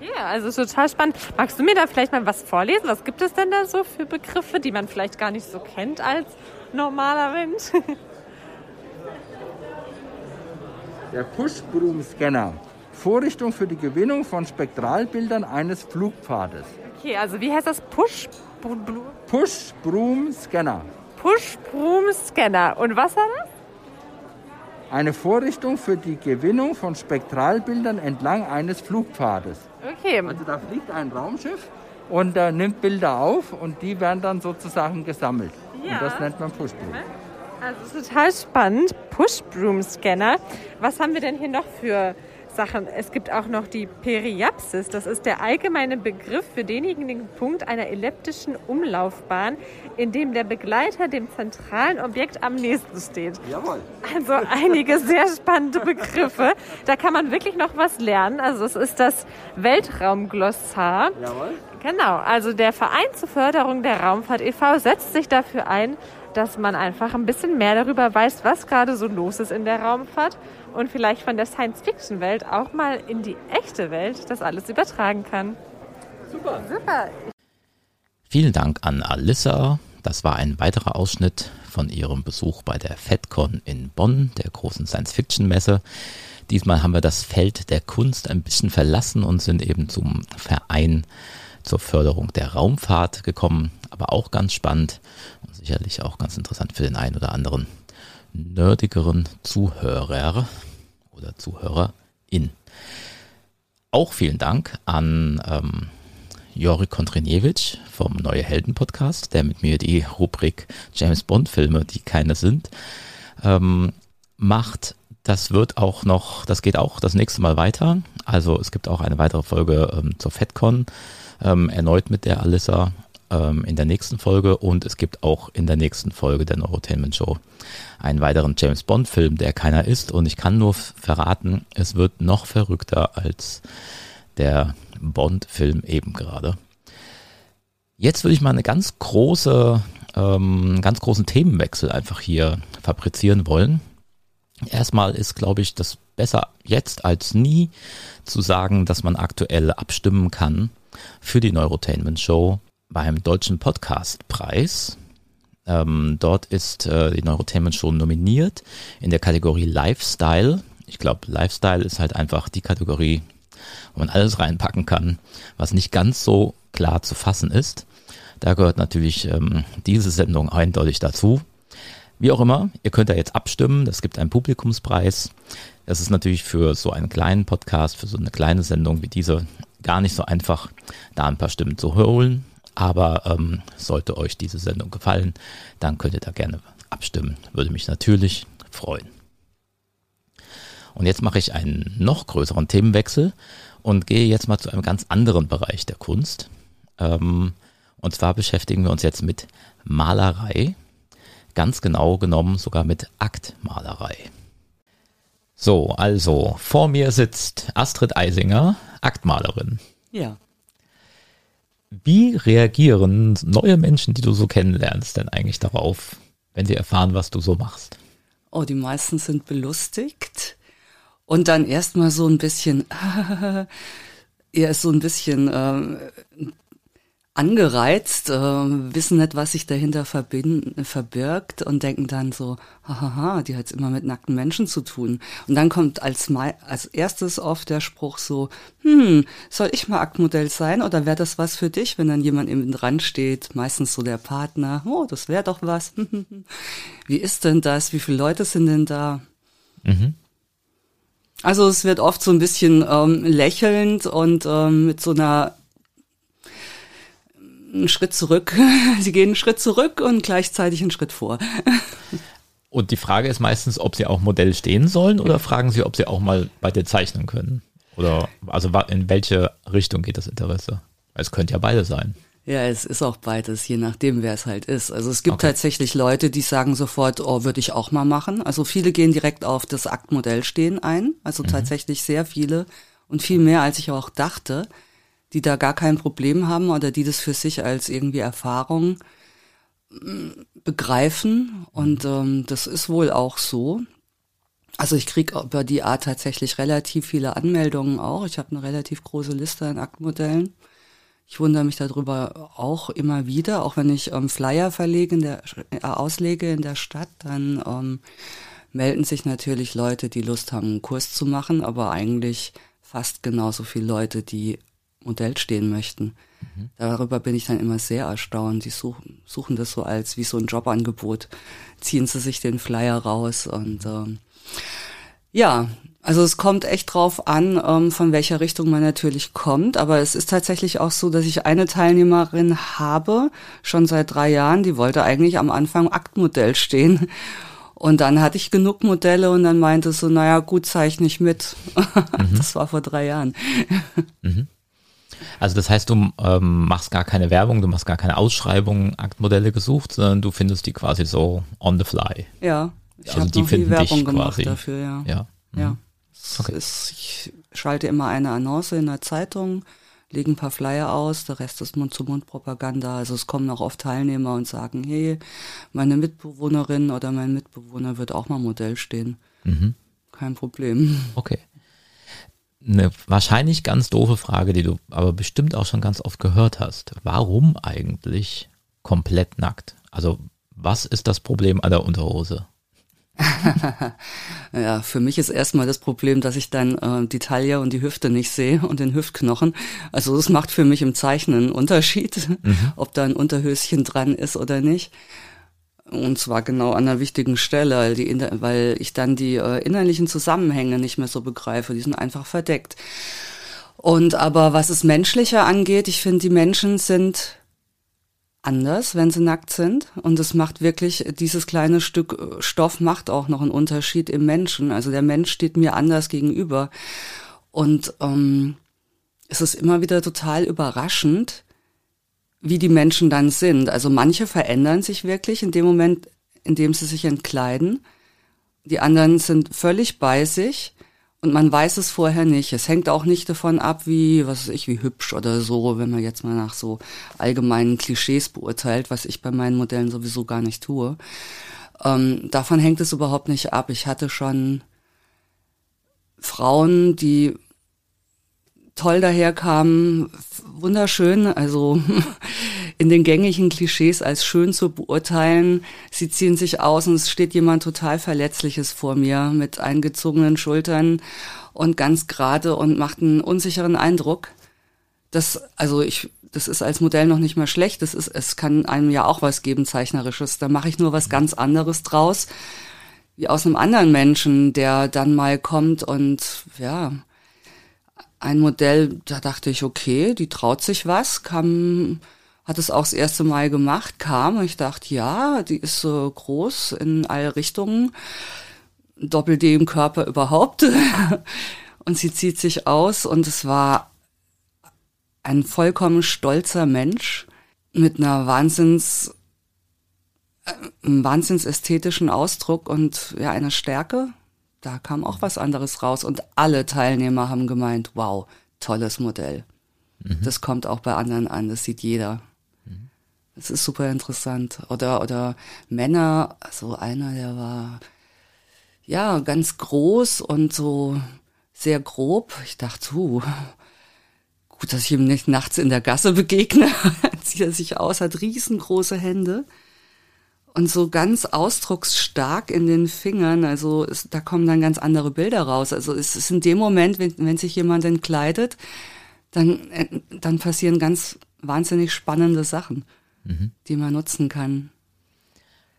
E: Ja, also total spannend. Magst du mir da vielleicht mal was vorlesen? Was gibt es denn da so für Begriffe, die man vielleicht gar nicht so kennt als normaler Mensch? <laughs>
F: Der Push-Broom-Scanner. Vorrichtung für die Gewinnung von Spektralbildern eines Flugpfades.
E: Okay, also wie heißt das? Push Blu-
F: Push-Broom-Scanner.
E: Push-Broom-Scanner. Und was war das?
F: Eine Vorrichtung für die Gewinnung von Spektralbildern entlang eines Flugpfades.
E: Okay,
F: Also da fliegt ein Raumschiff und äh, nimmt Bilder auf und die werden dann sozusagen gesammelt.
E: Ja.
F: Und das nennt man Push-Broom.
E: also es ist total spannend. Push-Broom-Scanner. Was haben wir denn hier noch für Sachen? Es gibt auch noch die Periapsis. Das ist der allgemeine Begriff für denjenigen Punkt einer elliptischen Umlaufbahn, in dem der Begleiter dem zentralen Objekt am nächsten steht.
F: Jawohl.
E: Also einige sehr spannende Begriffe. Da kann man wirklich noch was lernen. Also es ist das Weltraumglossar.
F: Jawohl.
E: Genau, also der Verein zur Förderung der Raumfahrt e.V. setzt sich dafür ein, dass man einfach ein bisschen mehr darüber weiß, was gerade so los ist in der Raumfahrt und vielleicht von der Science-Fiction-Welt auch mal in die echte Welt das alles übertragen kann.
F: Super.
E: Super.
A: Vielen Dank an Alissa. Das war ein weiterer Ausschnitt von ihrem Besuch bei der FedCon in Bonn, der großen Science-Fiction-Messe. Diesmal haben wir das Feld der Kunst ein bisschen verlassen und sind eben zum Verein zur Förderung der Raumfahrt gekommen. Aber auch ganz spannend sicherlich auch ganz interessant für den einen oder anderen nerdigeren Zuhörer oder Zuhörerin. Auch vielen Dank an ähm, Jori Kontriniewicz vom Neue Helden Podcast, der mit mir die Rubrik James Bond Filme, die keine sind, ähm, macht. Das wird auch noch, das geht auch das nächste Mal weiter. Also es gibt auch eine weitere Folge ähm, zur FedCon, ähm, erneut mit der Alissa ähm, in der nächsten Folge und es gibt auch in der nächsten Folge der Neurotainment Show einen weiteren James Bond Film, der keiner ist und ich kann nur verraten, es wird noch verrückter als der Bond-Film eben gerade. Jetzt würde ich mal eine ganz große, ähm, ganz großen Themenwechsel einfach hier fabrizieren wollen. Erstmal ist, glaube ich, das besser jetzt als nie zu sagen, dass man aktuell abstimmen kann für die Neurotainment Show beim Deutschen Podcastpreis. Ähm, dort ist äh, die Neurotainment Show nominiert in der Kategorie Lifestyle. Ich glaube, Lifestyle ist halt einfach die Kategorie, wo man alles reinpacken kann, was nicht ganz so klar zu fassen ist. Da gehört natürlich ähm, diese Sendung eindeutig dazu. Wie auch immer, ihr könnt da jetzt abstimmen. Es gibt einen Publikumspreis. Das ist natürlich für so einen kleinen Podcast, für so eine kleine Sendung wie diese gar nicht so einfach, da ein paar Stimmen zu holen. Aber ähm, sollte euch diese Sendung gefallen, dann könnt ihr da gerne abstimmen. Würde mich natürlich freuen. Und jetzt mache ich einen noch größeren Themenwechsel und gehe jetzt mal zu einem ganz anderen Bereich der Kunst. Ähm, und zwar beschäftigen wir uns jetzt mit Malerei. Ganz genau genommen sogar mit Aktmalerei. So, also vor mir sitzt Astrid Eisinger, Aktmalerin.
G: Ja.
A: Wie reagieren neue Menschen, die du so kennenlernst, denn eigentlich darauf, wenn sie erfahren, was du so machst?
G: Oh, die meisten sind belustigt. Und dann erstmal so ein bisschen, <laughs> eher so ein bisschen ähm, angereizt, äh, wissen nicht, was sich dahinter verbinden, verbirgt und denken dann so, hahaha, die hat immer mit nackten Menschen zu tun. Und dann kommt als, als erstes oft der Spruch so, hm, soll ich mal Aktmodell sein oder wäre das was für dich, wenn dann jemand eben dran steht, meistens so der Partner, oh, das wäre doch was. <laughs> Wie ist denn das? Wie viele Leute sind denn da? Also es wird oft so ein bisschen ähm, lächelnd und ähm, mit so einer einen Schritt zurück. <laughs> Sie gehen einen Schritt zurück und gleichzeitig einen Schritt vor.
A: Und die Frage ist meistens, ob sie auch Modell stehen sollen oder fragen sie, ob sie auch mal bei dir zeichnen können? Oder also in welche Richtung geht das Interesse? Es könnte ja beide sein.
G: Ja, es ist auch beides, je nachdem, wer es halt ist. Also es gibt
A: Okay.
G: tatsächlich Leute, die sagen sofort, oh, würde ich auch mal machen. Also viele gehen direkt auf das Aktmodell stehen ein. Also tatsächlich sehr viele und viel mehr, als ich auch dachte, die da gar kein Problem haben oder die das für sich als irgendwie Erfahrung mm, begreifen. Und ähm, das ist wohl auch so. Also ich kriege über die Art tatsächlich relativ viele Anmeldungen auch. Ich habe eine relativ große Liste an Aktmodellen. Ich wundere mich darüber auch immer wieder, auch wenn ich ähm, Flyer verlege in der, äh, auslege in der Stadt, dann ähm, melden sich natürlich Leute, die Lust haben, einen Kurs zu machen, aber eigentlich fast genauso viele Leute, die Modell stehen möchten. Darüber bin ich dann immer sehr erstaunt. Die suchen, suchen das so als wie so ein Jobangebot. Ziehen sie sich den Flyer raus und ähm, ja, also es kommt echt drauf an, ähm, von welcher Richtung man natürlich kommt. Aber es ist tatsächlich auch so, dass ich eine Teilnehmerin habe, schon seit drei Jahren, die wollte eigentlich am Anfang Aktmodell stehen. Und dann hatte ich genug Modelle und dann meinte so, naja, gut, zeichne ich mit. <laughs> Das war vor drei Jahren.
A: Also das heißt, du ähm, machst gar keine Werbung, du machst gar keine Ausschreibungen, Aktmodelle gesucht, sondern du findest die quasi so on the fly.
G: Ja, ich
A: Also
G: habe
A: die finden dich
G: Werbung gemacht
A: quasi.
G: dafür, ja.
A: Ja.
G: Ja. Es
A: Okay.
G: ist, ich schalte immer eine Annonce in der Zeitung, lege ein paar Flyer aus, der Rest ist Mund-zu-Mund-Propaganda. Also es kommen auch oft Teilnehmer und sagen, hey, meine Mitbewohnerin oder mein Mitbewohner wird auch mal Modell stehen.
A: Mhm.
G: Kein Problem.
A: Okay. Eine wahrscheinlich ganz doofe Frage, die du aber bestimmt auch schon ganz oft gehört hast. Warum eigentlich komplett nackt? Also was ist das Problem an der Unterhose? <laughs>
G: Ja, für mich ist erstmal das Problem, dass ich dann äh, die Taille und die Hüfte nicht sehe und den Hüftknochen. Also das macht für mich im Zeichnen einen Unterschied, <laughs> ob da ein Unterhöschen dran ist oder nicht. Und zwar genau an einer wichtigen Stelle, weil, die, weil ich dann die äh, innerlichen Zusammenhänge nicht mehr so begreife. Die sind einfach verdeckt. Und aber was es menschlicher angeht, ich finde, die Menschen sind anders, wenn sie nackt sind. Und es macht wirklich, dieses kleine Stück äh, Stoff macht auch noch einen Unterschied im Menschen. Also der Mensch steht mir anders gegenüber. Und ähm, es ist immer wieder total überraschend, wie die Menschen dann sind. Also manche verändern sich wirklich in dem Moment, in dem sie sich entkleiden. Die anderen sind völlig bei sich und man weiß es vorher nicht. Es hängt auch nicht davon ab, wie, was weiß ich, wie hübsch oder so, wenn man jetzt mal nach so allgemeinen Klischees beurteilt, was ich bei meinen Modellen sowieso gar nicht tue. Ähm, davon hängt es überhaupt nicht ab. Ich hatte schon Frauen, die toll daherkamen, wunderschön, also <laughs> in den gängigen Klischees als schön zu beurteilen. Sie ziehen sich aus und es steht jemand total Verletzliches vor mir mit eingezogenen Schultern und ganz gerade und macht einen unsicheren Eindruck. Das, also ich, das ist als Modell noch nicht mal schlecht. Das ist, es kann einem ja auch was geben, zeichnerisches. Da mache ich nur was ganz anderes draus, wie aus einem anderen Menschen, der dann mal kommt und ja, ein Modell, da dachte ich, okay, die traut sich was, kam, hat es auch das erste Mal gemacht, kam und ich dachte, ja, die ist so groß in alle Richtungen, Doppel D im Körper überhaupt. <laughs> und sie zieht sich aus und es war ein vollkommen stolzer Mensch mit einer Wahnsinns, äh, einem wahnsinns ästhetischen Ausdruck und ja, einer Stärke. Da kam auch was anderes raus und alle Teilnehmer haben gemeint, wow, tolles Modell. Das kommt auch bei anderen an, das sieht jeder. Das ist super interessant. Oder, oder Männer, also einer, der war, ja, ganz groß und so sehr grob. Ich dachte, huh, gut, dass ich ihm nicht nachts in der Gasse begegne. <laughs> Dann zieht er sich aus, hat riesengroße Hände und so ganz ausdrucksstark in den Fingern. Also es, da kommen dann ganz andere Bilder raus. Also es ist in dem Moment, wenn, wenn sich jemand entkleidet, dann, äh, dann passieren ganz wahnsinnig spannende Sachen, die man nutzen kann.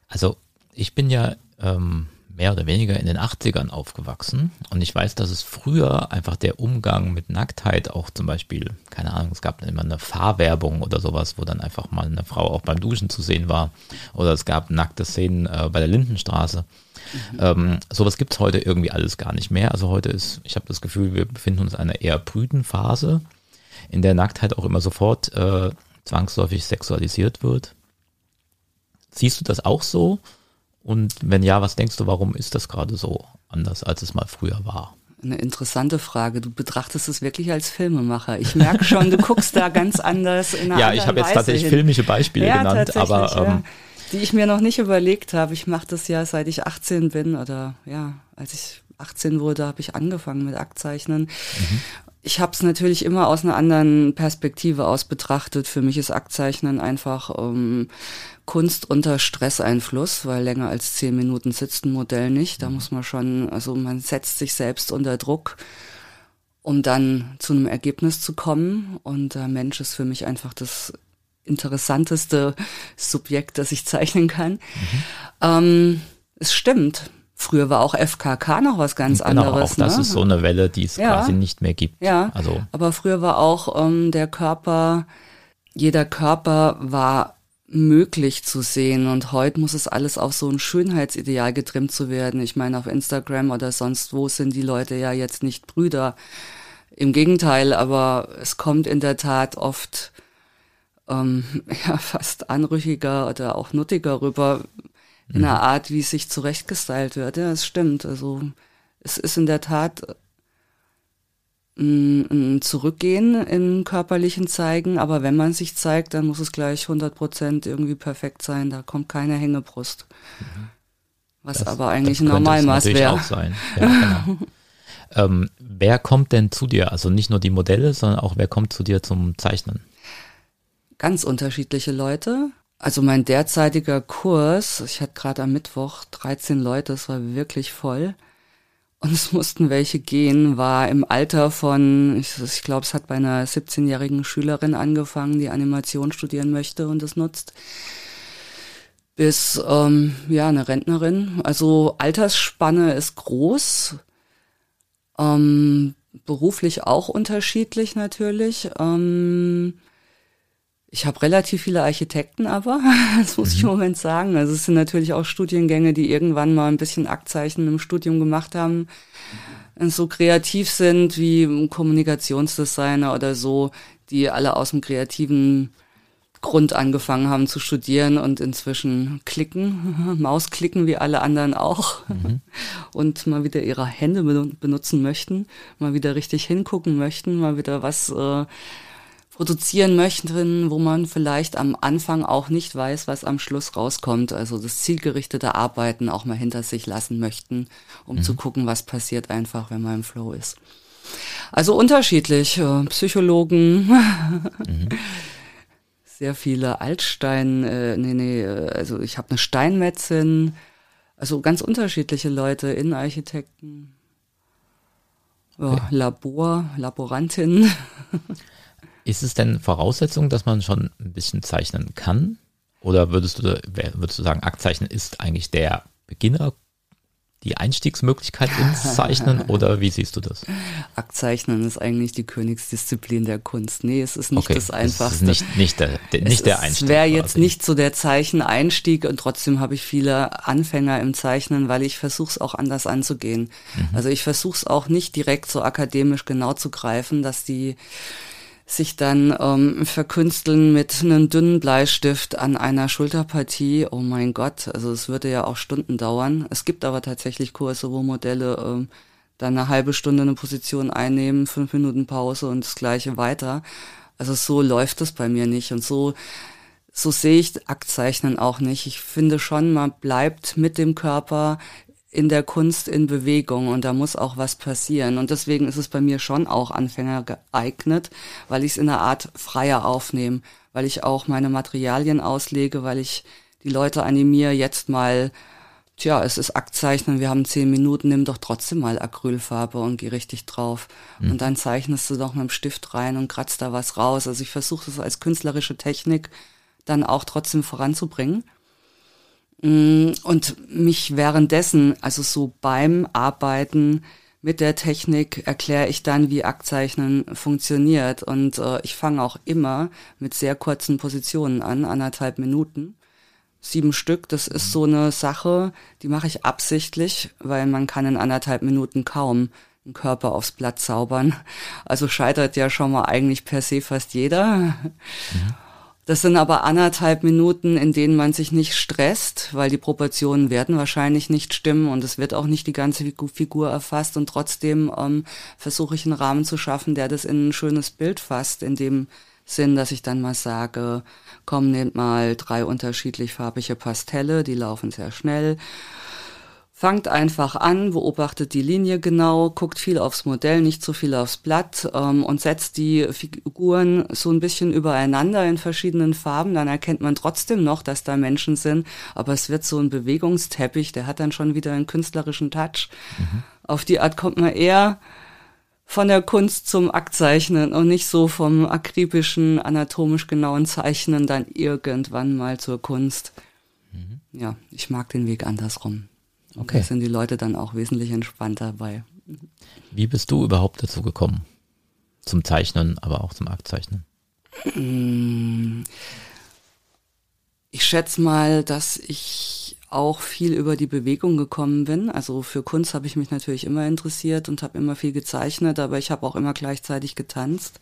A: Also ich bin ja ähm, mehr oder weniger in den 80ern aufgewachsen und ich weiß, dass es früher einfach der Umgang mit Nacktheit auch zum Beispiel, keine Ahnung, es gab immer eine Fahrwerbung oder sowas, wo dann einfach mal eine Frau auch beim Duschen zu sehen war oder es gab nackte Szenen äh, bei der Lindenstraße. Mhm. Ähm, sowas gibt's heute irgendwie alles gar nicht mehr. Also heute ist, ich habe das Gefühl, wir befinden uns in einer eher brüden Phase, in der Nacktheit auch immer sofort äh, zwangsläufig sexualisiert wird. Siehst du das auch so? Und wenn ja, was denkst du, warum ist das gerade so anders, als es mal früher war?
G: Eine interessante Frage. Du betrachtest es wirklich als Filmemacher. Ich merke schon, du guckst da ganz anders in einer
A: Ja, ich habe jetzt tatsächlich hin. filmische Beispiele ja, genannt, aber ähm, ja.
G: die ich mir noch nicht überlegt habe. Ich mache das ja seit ich 18 bin oder ja, als ich 18 wurde, habe ich angefangen mit Aktzeichnen. Mhm ich habe es natürlich immer aus einer anderen Perspektive aus betrachtet. Für mich ist Aktzeichnen einfach ähm, Kunst unter Stresseinfluss, weil länger als zehn Minuten sitzt ein Modell nicht. Da mhm. muss man schon, also man setzt sich selbst unter Druck, um dann zu einem Ergebnis zu kommen. Und der Mensch ist für mich einfach das interessanteste Subjekt, das ich <laughs> zeichnen kann. Mhm. Ähm, es stimmt. Früher war auch FKK noch was ganz genau, anderes.
A: Auch das
G: ne?
A: ist so eine Welle, die es ja. quasi nicht mehr gibt.
G: Ja, also. aber früher war auch ähm, der Körper, jeder Körper war möglich zu sehen und heute muss es alles auf so ein Schönheitsideal getrimmt zu werden. Ich meine, auf Instagram oder sonst wo sind die Leute ja jetzt nicht Brüder. Im Gegenteil, aber es kommt in der Tat oft ähm, <laughs> ja, fast anrüchiger oder auch nuttiger rüber, in der mhm. Art, wie es sich zurechtgestylt wird. Ja, es stimmt. Also es ist in der Tat ein, ein Zurückgehen im körperlichen Zeigen, aber wenn man sich zeigt, dann muss es gleich 100 Prozent irgendwie perfekt sein. Da kommt keine Hängebrust. Mhm. Was das, aber eigentlich ein Normalmaß wäre. auch sein.
A: Ja, genau. <laughs> ähm, wer kommt denn zu dir? Also nicht nur die Modelle, sondern auch wer kommt zu dir zum Zeichnen?
G: Ganz unterschiedliche Leute. Also mein derzeitiger Kurs, ich hatte gerade am Mittwoch 13 Leute, das war wirklich voll. Und es mussten welche gehen, war im Alter von, ich, ich glaube, es hat bei einer 17-jährigen Schülerin angefangen, die Animation studieren möchte und es nutzt, bis ähm, ja eine Rentnerin. Also Altersspanne ist groß, ähm, beruflich auch unterschiedlich natürlich. Ähm, ich habe relativ viele Architekten, aber <laughs> das muss mhm. ich im Moment sagen. Also es sind natürlich auch Studiengänge, die irgendwann mal ein bisschen Aktzeichen im Studium gemacht haben, so kreativ sind wie Kommunikationsdesigner oder so, die alle aus dem kreativen Grund angefangen haben zu studieren und inzwischen klicken, <laughs> Mausklicken wie alle anderen auch mhm. <laughs> und mal wieder ihre Hände benutzen möchten, mal wieder richtig hingucken möchten, mal wieder was äh, produzieren möchten, wo man vielleicht am Anfang auch nicht weiß, was am Schluss rauskommt. Also das zielgerichtete Arbeiten auch mal hinter sich lassen möchten, um mhm. zu gucken, was passiert einfach, wenn man im Flow ist. Also unterschiedlich. Äh, Psychologen, mhm. <laughs> sehr viele Altstein, äh, nee, nee, äh, also ich habe eine Steinmetzin, also ganz unterschiedliche Leute, Innenarchitekten, ja, okay. Labor, Laborantin. <laughs>
A: Ist es denn Voraussetzung, dass man schon ein bisschen zeichnen kann? Oder würdest du, würdest du sagen, Aktzeichnen ist eigentlich der Beginner, die Einstiegsmöglichkeit ins <laughs> Zeichnen oder wie siehst du das?
G: Aktzeichnen ist eigentlich die Königsdisziplin der Kunst. Nee, es ist nicht okay, das Einfachste.
A: Es ist nicht, nicht der, der nicht der Einstieg.
G: Es wäre jetzt nicht so der Zeicheneinstieg und trotzdem habe ich viele Anfänger im Zeichnen, weil ich versuche es auch anders anzugehen. Mhm. Also ich versuche es auch nicht direkt so akademisch genau zu greifen, dass die sich dann ähm, verkünsteln mit einem dünnen Bleistift an einer Schulterpartie. Oh mein Gott, also es würde ja auch Stunden dauern. Es gibt aber tatsächlich Kurse, wo Modelle ähm, dann eine halbe Stunde eine Position einnehmen, fünf Minuten Pause und das gleiche weiter. Also so läuft es bei mir nicht und so so sehe ich Aktzeichnen auch nicht. Ich finde schon, man bleibt mit dem Körper in der Kunst in Bewegung und da muss auch was passieren. Und deswegen ist es bei mir schon auch Anfänger geeignet, weil ich es in einer Art freier aufnehme, weil ich auch meine Materialien auslege, weil ich die Leute animiere, jetzt mal, tja, es ist Aktzeichnen, wir haben zehn Minuten, nimm doch trotzdem mal Acrylfarbe und geh richtig drauf. Mhm. Und dann zeichnest du doch mit dem Stift rein und kratzt da was raus. Also ich versuche das als künstlerische Technik dann auch trotzdem voranzubringen. Mm, Und mich währenddessen, also so beim Arbeiten mit der Technik, erkläre ich dann, wie Aktzeichnen funktioniert. Und äh, ich fange auch immer mit sehr kurzen Positionen an, anderthalb Minuten. Sieben Stück, das ist so eine Sache, die mache ich absichtlich, weil man kann in anderthalb Minuten kaum einen Körper aufs Blatt zaubern. Also scheitert ja schon mal eigentlich per se fast jeder. Das sind aber anderthalb Minuten, in denen man sich nicht stresst, weil die Proportionen werden wahrscheinlich nicht stimmen und es wird auch nicht die ganze Figu- Figur erfasst und trotzdem ähm, versuche ich einen Rahmen zu schaffen, der das in ein schönes Bild fasst, in dem Sinn, dass ich dann mal sage, komm, nehmt mal drei unterschiedlich farbige Pastelle, die laufen sehr schnell. Fangt einfach an, beobachtet die Linie genau, guckt viel aufs Modell, nicht so viel aufs Blatt ähm, und setzt die Figuren so ein bisschen übereinander in verschiedenen Farben. Dann erkennt man trotzdem noch, dass da Menschen sind, aber es wird so ein Bewegungsteppich, der hat dann schon wieder einen künstlerischen Touch. Auf die Art kommt man eher von der Kunst zum Aktzeichnen und nicht so vom akribischen, anatomisch genauen Zeichnen dann irgendwann mal zur Kunst. Ja, ich mag den Weg andersrum.
A: Okay.
G: Da sind die Leute dann auch wesentlich entspannter bei.
A: Wie bist du überhaupt dazu gekommen? Zum Zeichnen, aber auch zum Aktzeichnen.
G: Ich schätze mal, dass ich auch viel über die Bewegung gekommen bin. Also für Kunst habe ich mich natürlich immer interessiert und habe immer viel gezeichnet, aber ich habe auch immer gleichzeitig getanzt.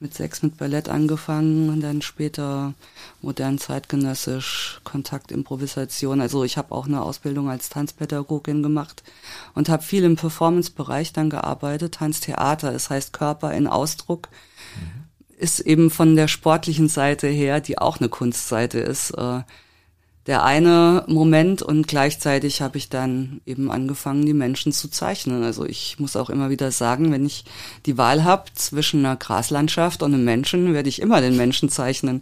G: Mit sechs mit Ballett angefangen und dann später modern zeitgenössisch, Kontakt, Improvisation. Also ich habe auch eine Ausbildung als Tanzpädagogin gemacht und habe viel im Performance-Bereich dann gearbeitet. Tanztheater, das heißt Körper in Ausdruck ist eben von der sportlichen Seite her, die auch eine Kunstseite ist, äh, der eine Moment und gleichzeitig habe ich dann eben angefangen, die Menschen zu zeichnen. Also ich muss auch immer wieder sagen, wenn ich die Wahl habe zwischen einer Graslandschaft und einem Menschen, werde ich immer den Menschen zeichnen.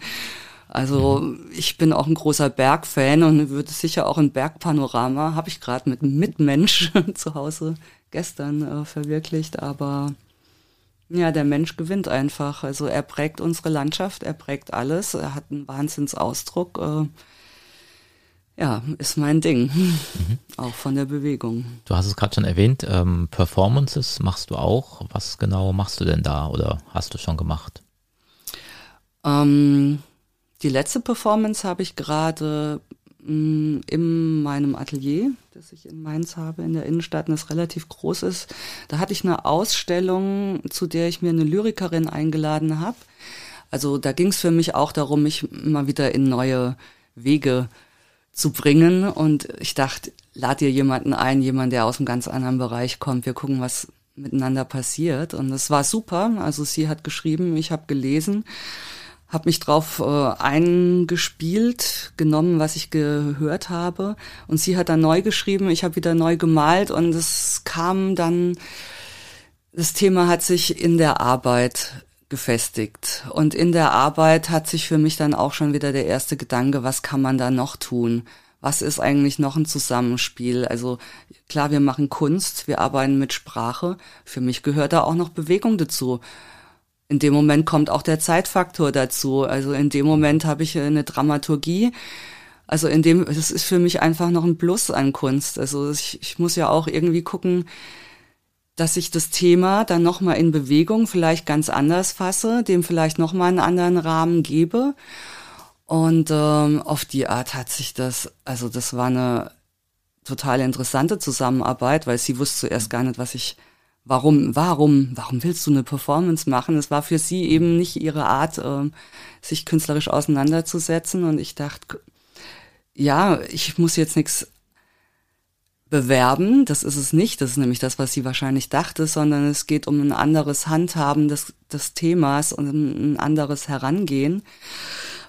G: Also ich bin auch ein großer Bergfan und würde sicher auch ein Bergpanorama, habe ich gerade mit einem Mitmensch <laughs> zu Hause gestern äh, verwirklicht, aber ja, der Mensch gewinnt einfach. Also er prägt unsere Landschaft, er prägt alles, er hat einen Wahnsinnsausdruck. Äh, ja, ist mein Ding. <laughs> Auch von der Bewegung.
A: Du hast es gerade schon erwähnt, ähm, Performances machst du auch. Was genau machst du denn da oder hast du schon gemacht?
G: Ähm, die letzte Performance habe ich gerade mh, in meinem Atelier, das ich in Mainz habe, in der Innenstadt, und das relativ groß ist. Da hatte ich eine Ausstellung, zu der ich mir eine Lyrikerin eingeladen habe. Also da ging es für mich auch darum, mich immer wieder in neue Wege zu bringen. Und ich dachte, lad dir jemanden ein, jemand, der aus einem ganz anderen Bereich kommt. Wir gucken, was miteinander passiert. Und es war super. Also sie hat geschrieben, ich habe gelesen, habe mich drauf äh, eingespielt, genommen, was ich gehört habe. Und sie hat dann neu geschrieben, ich habe wieder neu gemalt und es kam dann, das Thema hat sich in der Arbeit gefestigt. Und in der Arbeit hat sich für mich dann auch schon wieder der erste Gedanke, was kann man da noch tun? Was ist eigentlich noch ein Zusammenspiel? Also klar, wir machen Kunst, wir arbeiten mit Sprache. Für mich gehört da auch noch Bewegung dazu. In dem Moment kommt auch der Zeitfaktor dazu. Also in dem Moment habe ich eine Dramaturgie. Also in dem, das ist für mich einfach noch ein Plus an Kunst. Also ich, ich muss ja auch irgendwie gucken, dass ich das Thema dann nochmal in Bewegung vielleicht ganz anders fasse, dem vielleicht nochmal einen anderen Rahmen gebe. Und ähm, auf die Art hat sich das, also das war eine total interessante Zusammenarbeit, weil sie wusste zuerst gar nicht, was ich, warum, warum, warum willst du eine Performance machen? Es war für sie eben nicht ihre Art, ähm, sich künstlerisch auseinanderzusetzen. Und ich dachte, ja, ich muss jetzt nichts bewerben, das ist es nicht, das ist nämlich das, was sie wahrscheinlich dachte, sondern es geht um ein anderes Handhaben des, des Themas und ein anderes Herangehen.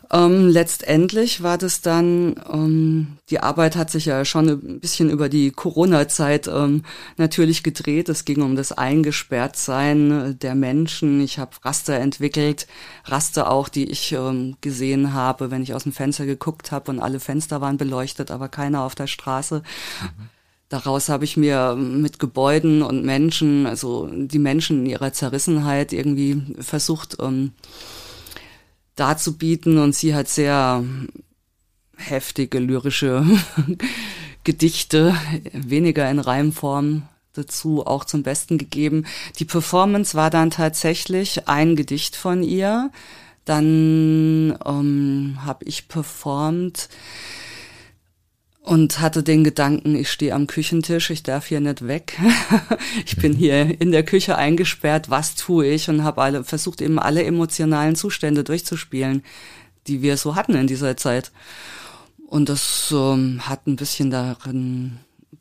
G: Ähm, letztendlich war das dann, ähm, die Arbeit hat sich ja schon ein bisschen über die Corona-Zeit ähm, natürlich gedreht. Es ging um das Eingesperrtsein der Menschen. Ich habe Raster entwickelt, Raster auch, die ich ähm, gesehen habe, wenn ich aus dem Fenster geguckt habe und alle Fenster waren beleuchtet, aber keiner auf der Straße. Daraus habe ich mir mit Gebäuden und Menschen, also die Menschen in ihrer Zerrissenheit irgendwie versucht, ähm, darzubieten und sie hat sehr heftige lyrische <laughs> Gedichte, weniger in Reimform dazu auch zum Besten gegeben. Die Performance war dann tatsächlich ein Gedicht von ihr. Dann ähm, habe ich performt und hatte den Gedanken, ich stehe am Küchentisch, ich darf hier nicht weg. <laughs> ich bin hier in der Küche eingesperrt, was tue ich? Und habe alle versucht eben alle emotionalen Zustände durchzuspielen, die wir so hatten in dieser Zeit. Und das ähm, hat ein bisschen darin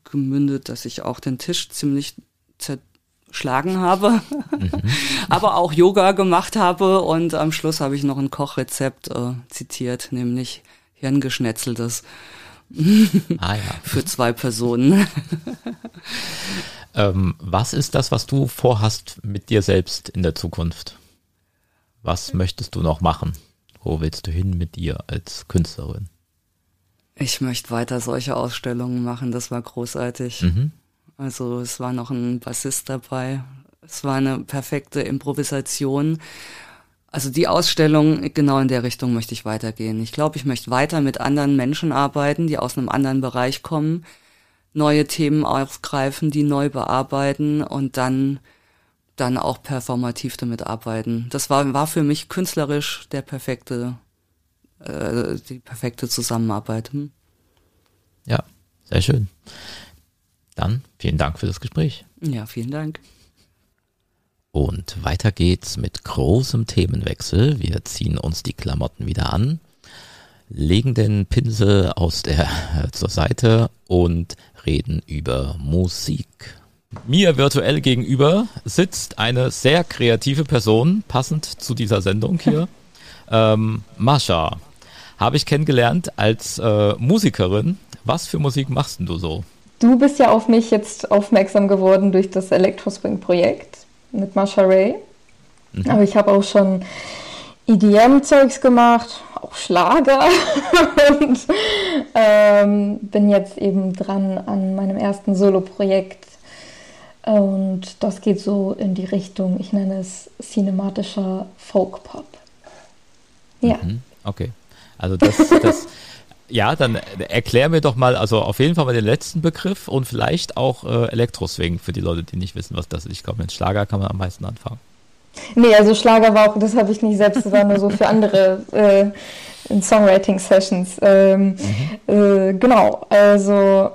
G: gemündet, dass ich auch den Tisch ziemlich zerschlagen habe, mhm. <laughs> aber auch Yoga gemacht habe und am Schluss habe ich noch ein Kochrezept äh, zitiert, nämlich Hirngeschnetzeltes. <laughs> ah, ja. Für zwei Personen. <laughs>
A: ähm, was ist das, was du vorhast mit dir selbst in der Zukunft? Was möchtest du noch machen? Wo willst du hin mit dir als Künstlerin?
G: Ich möchte weiter solche Ausstellungen machen, das war großartig. Mhm. Also es war noch ein Bassist dabei. Es war eine perfekte Improvisation. Also die Ausstellung, genau in der Richtung möchte ich weitergehen. Ich glaube, ich möchte weiter mit anderen Menschen arbeiten, die aus einem anderen Bereich kommen, neue Themen aufgreifen, die neu bearbeiten und dann dann auch performativ damit arbeiten. Das war, war für mich künstlerisch der perfekte äh, die perfekte Zusammenarbeit. Hm?
A: Ja, sehr schön. Dann vielen Dank für das Gespräch.
G: Ja, vielen Dank.
A: Und weiter geht's mit großem Themenwechsel. Wir ziehen uns die Klamotten wieder an, legen den Pinsel aus der äh, zur Seite und reden über Musik. Mir virtuell gegenüber sitzt eine sehr kreative Person, passend zu dieser Sendung hier. <laughs> ähm, Mascha, habe ich kennengelernt als äh, Musikerin. Was für Musik machst denn du so?
H: Du bist ja auf mich jetzt aufmerksam geworden durch das Electrospring-Projekt mit Masha Ray. Mhm. Aber ich habe auch schon EDM-Zeugs gemacht, auch Schlager <laughs> und ähm, bin jetzt eben dran an meinem ersten Solo-Projekt. Und das geht so in die Richtung, ich nenne es cinematischer Folk-Pop.
A: Ja. Mhm, okay. Also das, das <laughs> ja, dann erklär mir doch mal, also auf jeden Fall mal den letzten Begriff und vielleicht auch äh, Elektroswing für die Leute, die nicht wissen, was das ist. Ich glaube, mit Schlager kann man am meisten anfangen.
H: Nee, also Schlager war auch, das habe ich nicht selbst, das war nur so für andere äh, in Songwriting-Sessions. Ähm, mhm. äh, genau, also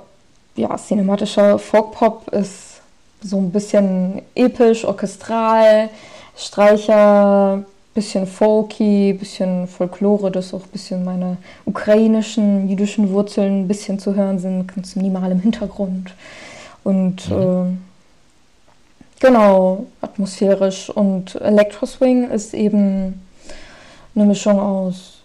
H: ja, cinematischer Folk-Pop ist so ein bisschen episch, orchestral, Streicher, bisschen folky, bisschen Folklore, dass auch ein bisschen meine ukrainischen, jüdischen Wurzeln ein bisschen zu hören sind, ganz minimal im Hintergrund. Und mhm. äh, genau, atmosphärisch. Und Electroswing ist eben eine Mischung aus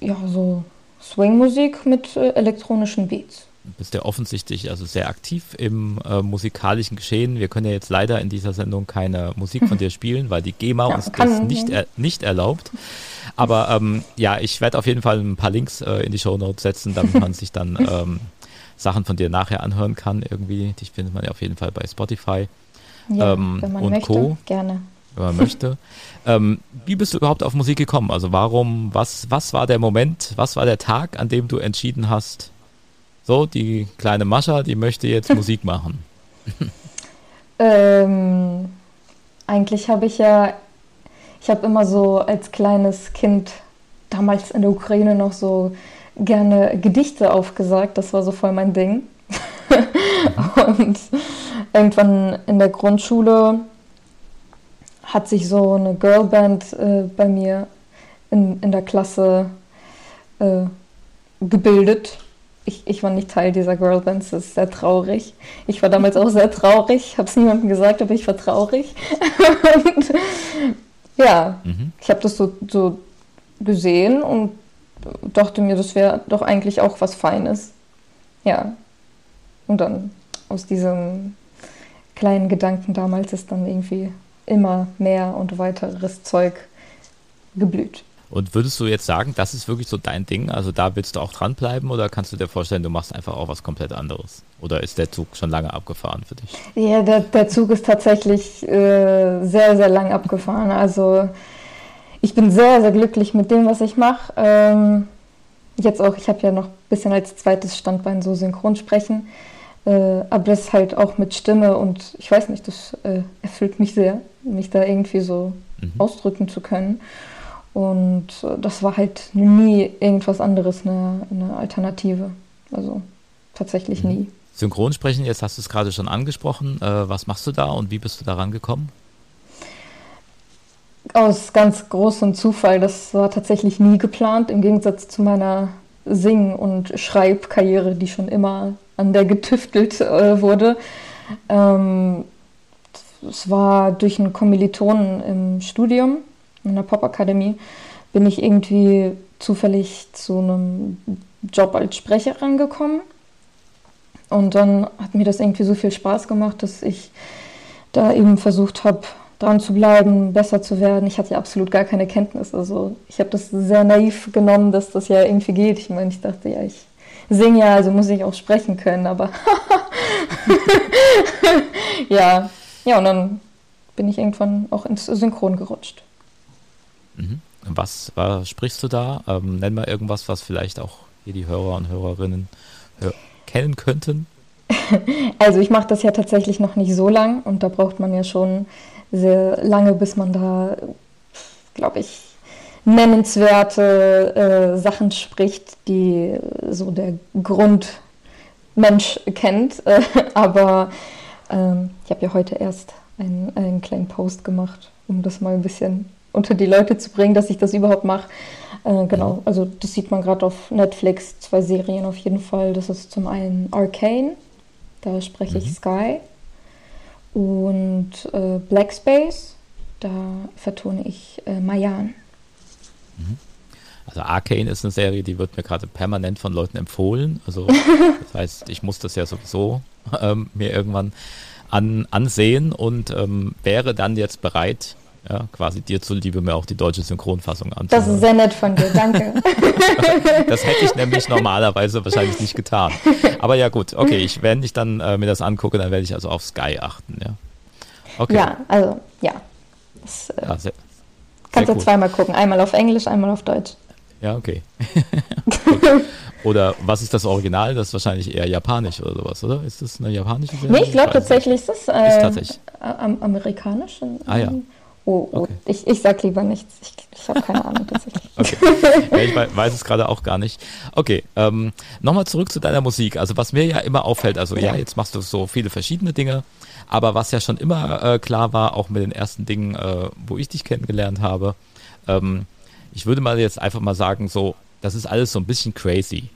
H: ja, so Swing-Musik mit äh, elektronischen Beats
A: bist ja offensichtlich also sehr aktiv im äh, musikalischen Geschehen. Wir können ja jetzt leider in dieser Sendung keine Musik von dir <laughs> spielen, weil die GEMA ja, uns das nicht, er, nicht erlaubt. Aber ähm, ja, ich werde auf jeden Fall ein paar Links äh, in die Show Notes setzen, damit man <laughs> sich dann ähm, Sachen von dir nachher anhören kann irgendwie. Dich findet man ja auf jeden Fall bei Spotify
H: ja, ähm, wenn man und möchte, Co. Gerne.
A: Wenn man möchte. Ähm, wie bist du überhaupt auf Musik gekommen? Also warum, was, was war der Moment, was war der Tag, an dem du entschieden hast, so, die kleine Mascha, die möchte jetzt <laughs> Musik machen.
H: ähm, eigentlich habe ich ja, ich habe immer so als kleines Kind, damals in der Ukraine noch so gerne Gedichte aufgesagt. Das war so voll mein Ding. <laughs> Und irgendwann in der Grundschule hat sich so eine Girlband äh, bei mir in, in der Klasse äh, gebildet ich, ich war nicht Teil dieser Girlbands, das ist sehr traurig. Ich war damals auch sehr traurig, habe es niemandem gesagt, aber ich war traurig. <laughs> und, ja, mhm. ich habe das so, so gesehen und dachte mir, das wäre doch eigentlich auch was Feines. Ja. Und dann aus diesem kleinen Gedanken damals ist dann irgendwie immer mehr und weiteres Zeug geblüht.
A: Und würdest du jetzt sagen, das ist wirklich so dein Ding? Also da willst du auch dranbleiben oder kannst du dir vorstellen, du machst einfach auch was komplett anderes? Oder ist der Zug schon lange abgefahren für dich?
H: Ja, der, der Zug ist tatsächlich äh, sehr, sehr lang abgefahren. Also ich bin sehr, sehr glücklich mit dem, was ich mache. Ähm, jetzt auch, ich habe ja noch ein bisschen als zweites Standbein so Synchronsprechen. Äh, aber das halt auch mit Stimme und ich weiß nicht, das äh, erfüllt mich sehr, mich da irgendwie so mhm. ausdrücken zu können. Und äh, das war halt nie irgendwas anderes, eine, eine Alternative. Also tatsächlich mhm. nie.
A: Synchronsprechen, jetzt hast du es gerade schon angesprochen. Äh, was machst du da und wie bist du da rangekommen?
H: Aus ganz großem Zufall. Das war tatsächlich nie geplant, im Gegensatz zu meiner Sing- und Schreibkarriere, die schon immer an der getüftelt äh, wurde. Ähm, es war durch einen Kommilitonen im Studium, in der Popakademie, bin ich irgendwie zufällig zu einem Job als Sprecherin gekommen. Und dann hat mir das irgendwie so viel Spaß gemacht, dass ich da eben versucht habe, dran zu bleiben, besser zu werden. Ich hatte ja absolut gar keine Kenntnis. Also ich habe das sehr naiv genommen, dass das ja irgendwie geht. Ich meine, ich dachte ja, ich singe ja, also muss ich auch sprechen können, aber <laughs> ja. Ja, und dann bin ich irgendwann auch ins Synchron gerutscht.
A: Mhm. Was, was sprichst du da? Ähm, nenn mal irgendwas, was vielleicht auch hier die Hörer und Hörerinnen hör kennen könnten. <laughs>
H: Also ich mache das ja tatsächlich noch nicht so lang und da braucht man ja schon sehr lange, bis man da, glaube ich, nennenswerte äh, Sachen spricht, die so der Grundmensch kennt. <laughs> Aber ähm, ich habe ja heute erst einen, einen kleinen Post gemacht, um das mal ein bisschen unter die Leute zu bringen, dass ich das überhaupt mache. Äh, genau, also das sieht man gerade auf Netflix, zwei Serien auf jeden Fall. Das ist zum einen Arcane, da spreche mhm. ich Sky. Und äh, Black Space, da vertone ich äh, Mayan.
A: Mhm. Also Arcane ist eine Serie, die wird mir gerade permanent von Leuten empfohlen. Also <laughs> das heißt, ich muss das ja sowieso ähm, mir irgendwann an, ansehen und ähm, wäre dann jetzt bereit, ja, quasi dir zuliebe mir auch die deutsche Synchronfassung anzuhören.
H: Das ist sehr nett von dir, danke. <laughs>
A: das hätte ich nämlich normalerweise wahrscheinlich nicht getan. Aber ja gut, okay, ich, wenn ich dann äh, mir das angucke, dann werde ich also auf Sky achten, ja.
H: Okay. Ja, also ja. Das, äh, ja sehr, kannst du zweimal gucken, einmal auf Englisch, einmal auf Deutsch.
A: Ja, okay. <laughs> oder was ist das Original? Das ist wahrscheinlich eher japanisch oder sowas, oder? Ist das eine japanische
H: Serie? Nee, ich glaube tatsächlich ist es äh, ist tatsächlich. amerikanisch.
A: Ah ja.
H: Oh, oh. Okay. Ich, ich sag lieber nichts. Ich, ich habe keine Ahnung tatsächlich. <laughs>
A: okay. Ja, ich weiß es gerade auch gar nicht. Okay, ähm, nochmal zurück zu deiner Musik. Also was mir ja immer auffällt, also ja, jetzt machst du so viele verschiedene Dinge, aber was ja schon immer äh, klar war, auch mit den ersten Dingen, äh, wo ich dich kennengelernt habe, ähm, ich würde mal jetzt einfach mal sagen, so, das ist alles so ein bisschen crazy.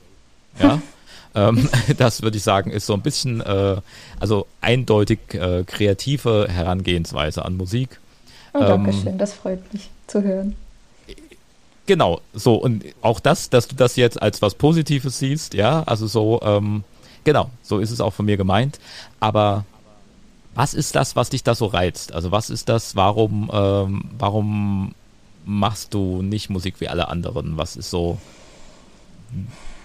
A: Ja. <laughs> ähm, <laughs> das würde ich sagen, ist so ein bisschen, äh, also eindeutig äh, kreative Herangehensweise an Musik.
H: Oh, danke schön, ähm, das freut mich zu hören.
A: Genau, so und auch das, dass du das jetzt als was Positives siehst, ja, also so, ähm, genau, so ist es auch von mir gemeint. Aber was ist das, was dich da so reizt? Also was ist das, warum, ähm, warum machst du nicht Musik wie alle anderen? Was ist so,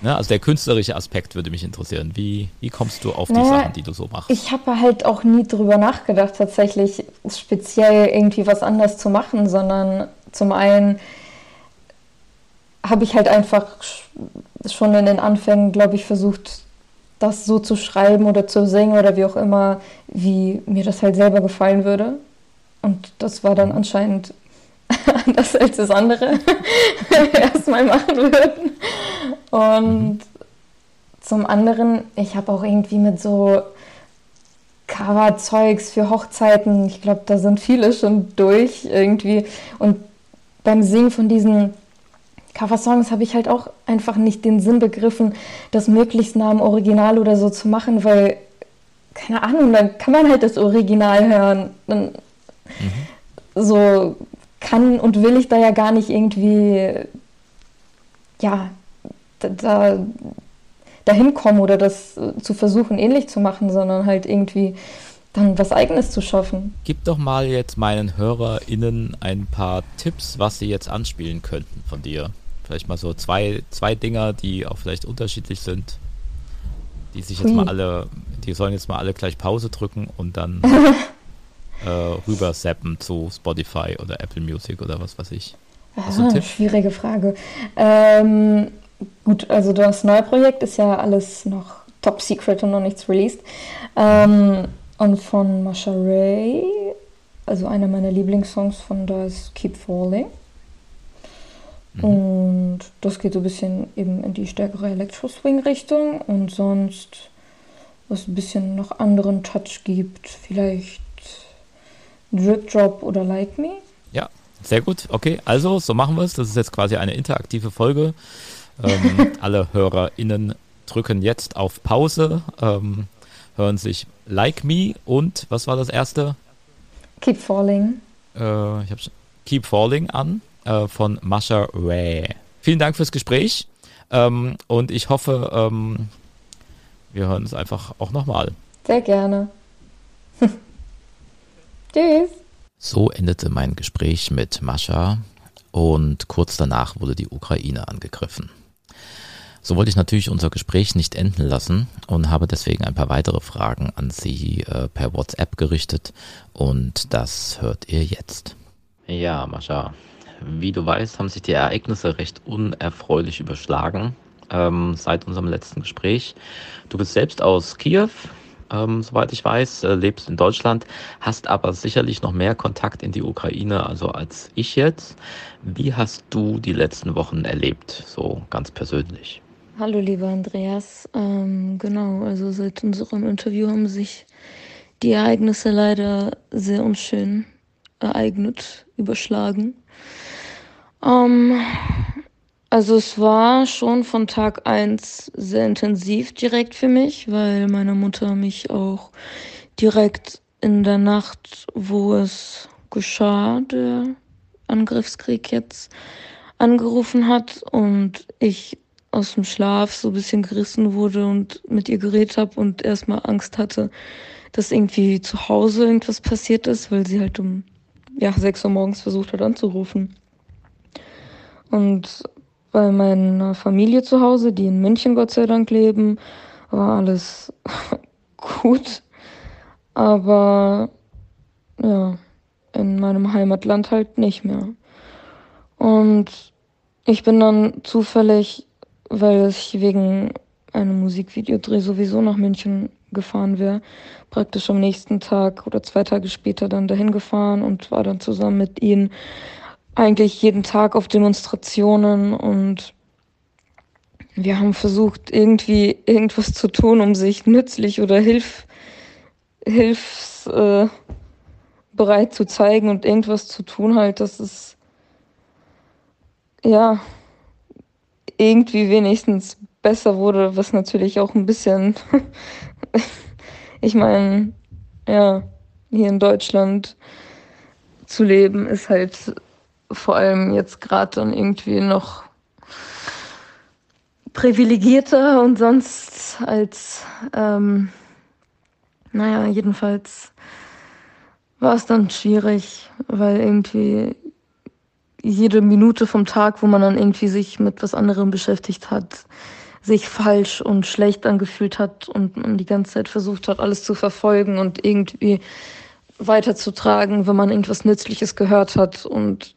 A: Ne? Also der künstlerische Aspekt würde mich interessieren. Wie, wie kommst du auf die naja, Sachen, die du so machst?
H: Ich habe halt auch nie drüber nachgedacht, tatsächlich speziell irgendwie was anders zu machen, sondern zum einen habe ich halt einfach schon in den Anfängen, glaube ich, versucht, das so zu schreiben oder zu singen oder wie auch immer, wie mir das halt selber gefallen würde. Und das war dann mhm. anscheinend <laughs> anders als das andere <laughs> erstmal machen würden. Und mhm. zum anderen, ich habe auch irgendwie mit so Cover-Zeugs für Hochzeiten, ich glaube, da sind viele schon durch irgendwie. Und beim Singen von diesen Cover-Songs habe ich halt auch einfach nicht den Sinn begriffen, das möglichst nah am Original oder so zu machen, weil, keine Ahnung, dann kann man halt das Original hören. Dann, mhm. So kann und will ich da ja gar nicht irgendwie, ja, da, dahin kommen oder das äh, zu versuchen, ähnlich zu machen, sondern halt irgendwie dann was Eigenes zu schaffen.
A: Gib doch mal jetzt meinen HörerInnen ein paar Tipps, was sie jetzt anspielen könnten von dir. Vielleicht mal so zwei, zwei Dinger, die auch vielleicht unterschiedlich sind, die sich jetzt mal alle, die sollen jetzt mal alle gleich Pause drücken und dann <laughs> äh, rüber zappen zu Spotify oder Apple Music oder was weiß ich.
H: Ah, Schwierige Frage. Ähm, gut, also das neue Projekt ist ja alles noch top secret und noch nichts released. Ähm, und von Masha Ray, also einer meiner Lieblingssongs von da ist Keep Falling. Mhm. Und das geht so ein bisschen eben in die stärkere Elektro-Swing-Richtung und sonst was ein bisschen noch anderen Touch gibt. Vielleicht Drip Drop oder Like Me.
A: Ja, sehr gut. Okay, also so machen wir es. Das ist jetzt quasi eine interaktive Folge. Ähm, <laughs> alle HörerInnen drücken jetzt auf Pause, ähm, hören sich Like Me und was war das erste?
H: Keep Falling.
A: Äh, ich hab's, Keep Falling an äh, von Masha Ray. Vielen Dank fürs Gespräch ähm, und ich hoffe, ähm, wir hören es einfach auch nochmal.
H: Sehr gerne. <laughs> Tschüss.
A: So endete mein Gespräch mit Mascha und kurz danach wurde die Ukraine angegriffen. So wollte ich natürlich unser Gespräch nicht enden lassen und habe deswegen ein paar weitere Fragen an Sie äh, per WhatsApp gerichtet und das hört ihr jetzt. Ja, Mascha, wie du weißt, haben sich die Ereignisse recht unerfreulich überschlagen ähm, seit unserem letzten Gespräch. Du bist selbst aus Kiew, ähm, soweit ich weiß, äh, lebst in Deutschland, hast aber sicherlich noch mehr Kontakt in die Ukraine, also als ich jetzt. Wie hast du die letzten Wochen erlebt, so ganz persönlich?
H: Hallo, lieber Andreas. Ähm, genau, also seit unserem Interview haben sich die Ereignisse leider sehr unschön ereignet, überschlagen. Ähm, also es war schon von Tag eins sehr intensiv direkt für mich, weil meine Mutter mich auch direkt in der Nacht, wo es geschah, der Angriffskrieg jetzt angerufen hat und ich aus dem Schlaf so ein bisschen gerissen wurde und mit ihr geredet habe und erstmal Angst hatte, dass irgendwie zu Hause irgendwas passiert ist, weil sie halt um ja, 6 Uhr morgens versucht hat anzurufen. Und bei meiner Familie zu Hause, die in München Gott sei Dank leben, war alles <laughs> gut. Aber ja, in meinem Heimatland halt nicht mehr. Und ich bin dann zufällig, weil ich wegen einem Musikvideodreh sowieso nach München gefahren wäre, praktisch am nächsten Tag oder zwei Tage später dann dahin gefahren und war dann zusammen mit ihnen eigentlich jeden Tag auf Demonstrationen und wir haben versucht, irgendwie irgendwas zu tun, um sich nützlich oder hilf, hilfsbereit äh, zu zeigen und irgendwas zu tun, halt, dass es ja irgendwie wenigstens besser wurde, was natürlich auch ein bisschen, <laughs> ich meine, ja, hier in Deutschland zu leben ist halt vor allem jetzt gerade dann irgendwie noch privilegierter und sonst als, ähm, naja, jedenfalls war es dann schwierig, weil irgendwie jede Minute vom Tag, wo man dann irgendwie sich mit was anderem beschäftigt hat, sich falsch und schlecht angefühlt hat und man die ganze Zeit versucht hat, alles zu verfolgen und irgendwie weiterzutragen, wenn man irgendwas Nützliches gehört hat und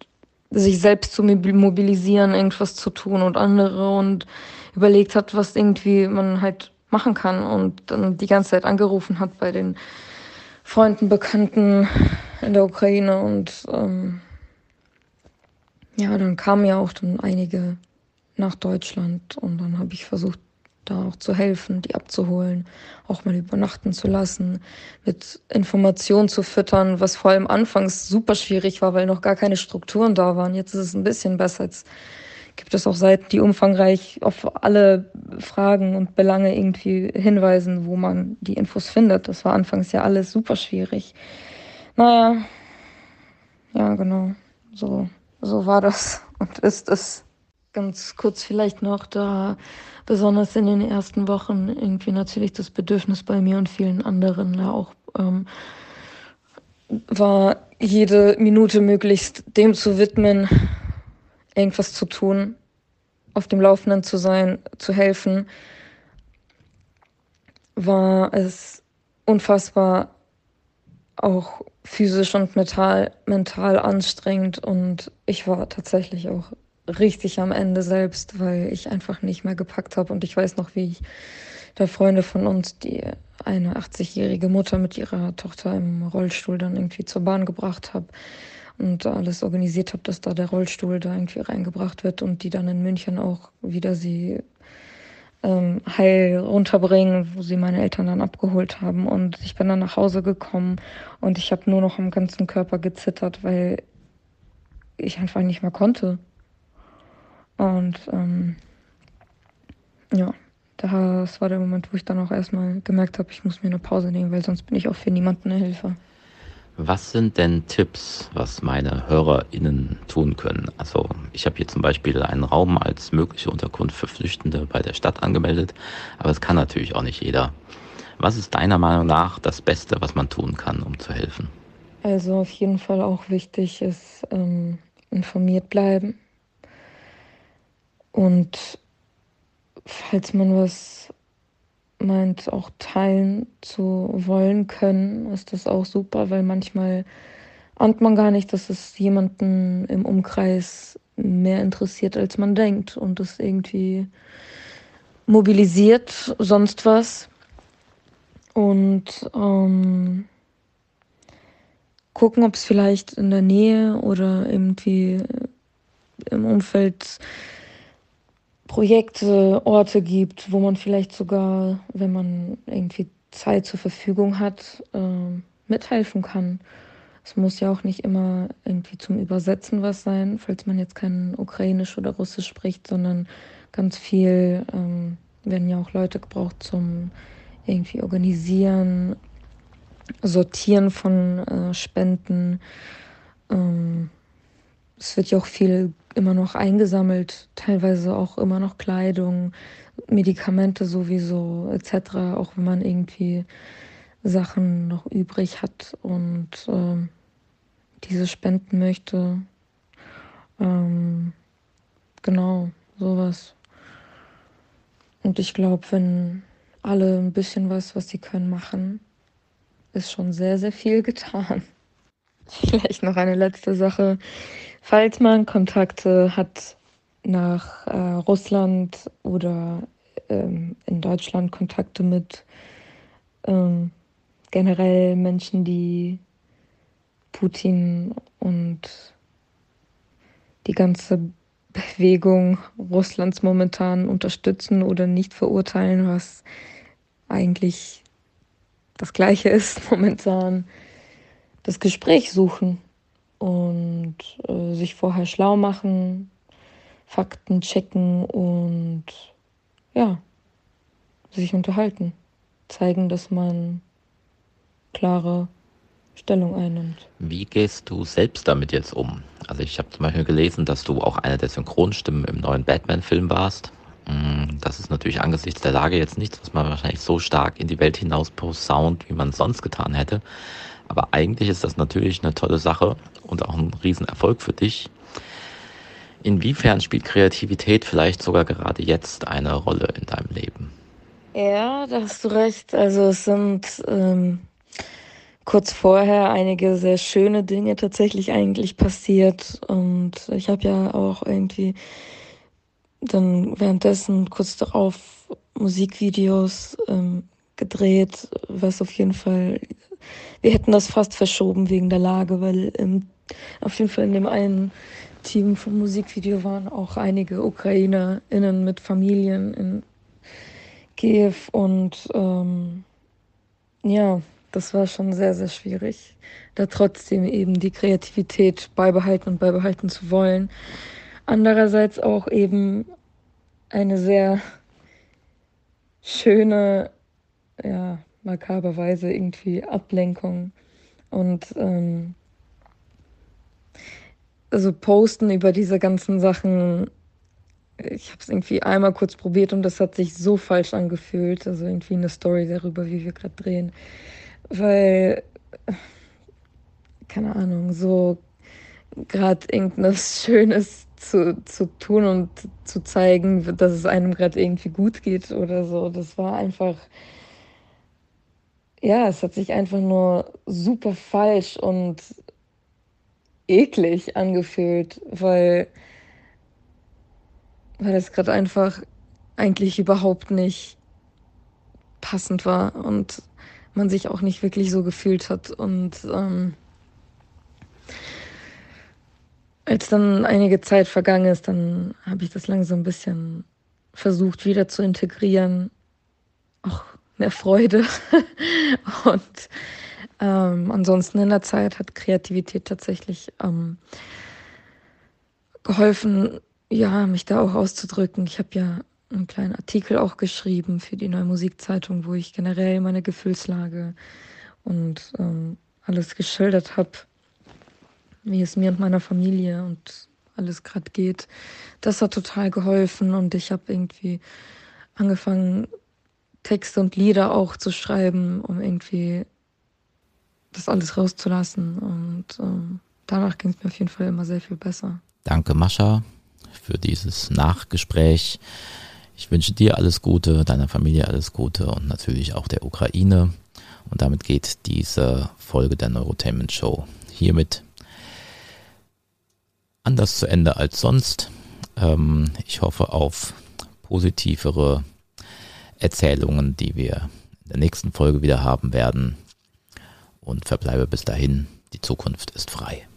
H: sich selbst zu mobilisieren, irgendwas zu tun und andere und überlegt hat, was irgendwie man halt machen kann und dann die ganze Zeit angerufen hat bei den Freunden, Bekannten in der Ukraine und ähm, ja, dann kamen ja auch dann einige nach Deutschland und dann habe ich versucht, da auch zu helfen, die abzuholen, auch mal übernachten zu lassen, mit Informationen zu füttern, was vor allem anfangs super schwierig war, weil noch gar keine Strukturen da waren. Jetzt ist es ein bisschen besser. Jetzt gibt es auch Seiten, die umfangreich auf alle Fragen und Belange irgendwie hinweisen, wo man die Infos findet. Das war anfangs ja alles super schwierig. Naja, ja, genau. So, so war das <laughs> und ist es. Ganz kurz vielleicht noch, da besonders in den ersten Wochen irgendwie natürlich das Bedürfnis bei mir und vielen anderen ja auch ähm, war, jede Minute möglichst dem zu widmen, irgendwas zu tun, auf dem Laufenden zu sein, zu helfen, war es unfassbar auch physisch und mental, mental anstrengend und ich war tatsächlich auch richtig am Ende selbst, weil ich einfach nicht mehr gepackt habe. Und ich weiß noch, wie ich da Freunde von uns, die eine 80-jährige Mutter mit ihrer Tochter im Rollstuhl dann irgendwie zur Bahn gebracht habe und alles organisiert habe, dass da der Rollstuhl da irgendwie reingebracht wird und die dann in München auch wieder sie ähm, heil runterbringen, wo sie meine Eltern dann abgeholt haben. Und ich bin dann nach Hause gekommen und ich habe nur noch am ganzen Körper gezittert, weil ich einfach nicht mehr konnte. Und ähm, ja, das war der Moment, wo ich dann auch erstmal gemerkt habe, ich muss mir eine Pause nehmen, weil sonst bin ich auch für niemanden eine Hilfe.
A: Was sind denn Tipps, was meine HörerInnen tun können? Also ich habe hier zum Beispiel einen Raum als mögliche Unterkunft für Flüchtende bei der Stadt angemeldet, aber es kann natürlich auch nicht jeder. Was ist deiner Meinung nach das Beste, was man tun kann, um zu helfen?
H: Also auf jeden Fall auch wichtig ist ähm, informiert bleiben. Und falls man was meint, auch teilen zu wollen können, ist das auch super, weil manchmal ahnt man gar nicht, dass es jemanden im Umkreis mehr interessiert, als man denkt und es irgendwie mobilisiert, sonst was. Und ähm, gucken, ob es vielleicht in der Nähe oder irgendwie im Umfeld Projekte, Orte gibt, wo man vielleicht sogar, wenn man irgendwie Zeit zur Verfügung hat, äh, mithelfen kann. Es muss ja auch nicht immer irgendwie zum Übersetzen was sein, falls man jetzt kein Ukrainisch oder Russisch spricht, sondern ganz viel ähm, werden ja auch Leute gebraucht zum irgendwie organisieren, sortieren von äh, Spenden. Ähm, es wird ja auch viel immer noch eingesammelt, teilweise auch immer noch Kleidung, Medikamente sowieso etc., auch wenn man irgendwie Sachen noch übrig hat und ähm, diese spenden möchte. Ähm, genau, sowas. Und ich glaube, wenn alle ein bisschen was, was sie können, machen, ist schon sehr, sehr viel getan. <laughs> Vielleicht noch eine letzte Sache. Falls man Kontakte hat nach äh, Russland oder ähm, in Deutschland Kontakte mit ähm, generell Menschen, die Putin und die ganze Bewegung Russlands momentan unterstützen oder nicht verurteilen, was eigentlich das Gleiche ist <laughs> momentan, das Gespräch suchen und äh, sich vorher schlau machen, Fakten checken und ja, sich unterhalten, zeigen, dass man klare Stellung einnimmt.
A: Wie gehst du selbst damit jetzt um? Also ich habe zum Beispiel gelesen, dass du auch eine der Synchronstimmen im neuen Batman-Film warst. Mm, das ist natürlich angesichts der Lage jetzt nichts, was man wahrscheinlich so stark in die Welt hinaus posaunt, wie man es sonst getan hätte. Aber eigentlich ist das natürlich eine tolle Sache und auch ein Riesenerfolg für dich. Inwiefern spielt Kreativität vielleicht sogar gerade jetzt eine Rolle in deinem Leben?
H: Ja, da hast du recht. Also es sind ähm, kurz vorher einige sehr schöne Dinge tatsächlich eigentlich passiert. Und ich habe ja auch irgendwie dann währenddessen kurz darauf Musikvideos ähm, gedreht, was auf jeden Fall, wir hätten das fast verschoben wegen der Lage, weil ähm, auf jeden Fall in dem einen Team vom Musikvideo waren auch einige UkrainerInnen mit Familien in Kiew und ähm, ja, das war schon sehr, sehr schwierig, da trotzdem eben die Kreativität beibehalten und beibehalten zu wollen. Andererseits auch eben eine sehr schöne, ja, makaberweise irgendwie Ablenkung und ähm, also posten über diese ganzen Sachen. Ich habe es irgendwie einmal kurz probiert und das hat sich so falsch angefühlt. Also irgendwie eine Story darüber, wie wir gerade drehen. Weil, keine Ahnung, so gerade irgendwas <laughs> Schönes zu, zu tun und zu zeigen, dass es einem gerade irgendwie gut geht oder so. Das war einfach, ja, es hat sich einfach nur super falsch und eklig angefühlt, weil weil das gerade einfach eigentlich überhaupt nicht passend war und man sich auch nicht wirklich so gefühlt hat. Und ähm, als dann einige Zeit vergangen ist, dann habe ich das langsam ein bisschen versucht wieder zu integrieren. Auch mehr Freude. <laughs> und ähm, ansonsten in der Zeit hat Kreativität tatsächlich ähm, geholfen, ja, mich da auch auszudrücken. Ich habe ja einen kleinen Artikel auch geschrieben für die Neue Musikzeitung, wo ich generell meine Gefühlslage und ähm, alles geschildert habe, wie es mir und meiner Familie und alles gerade geht. Das hat total geholfen und ich habe irgendwie angefangen, Texte und Lieder auch zu schreiben, um irgendwie das alles rauszulassen. Und ähm, danach ging es mir auf jeden Fall immer sehr viel besser.
A: Danke, Mascha, für dieses Nachgespräch. Ich wünsche dir alles Gute, deiner Familie alles Gute und natürlich auch der Ukraine. Und damit geht diese Folge der Neurotainment Show hiermit anders zu Ende als sonst. Ähm, ich hoffe auf positivere Erzählungen, die wir in der nächsten Folge wieder haben werden. Und verbleibe bis dahin, die Zukunft ist frei.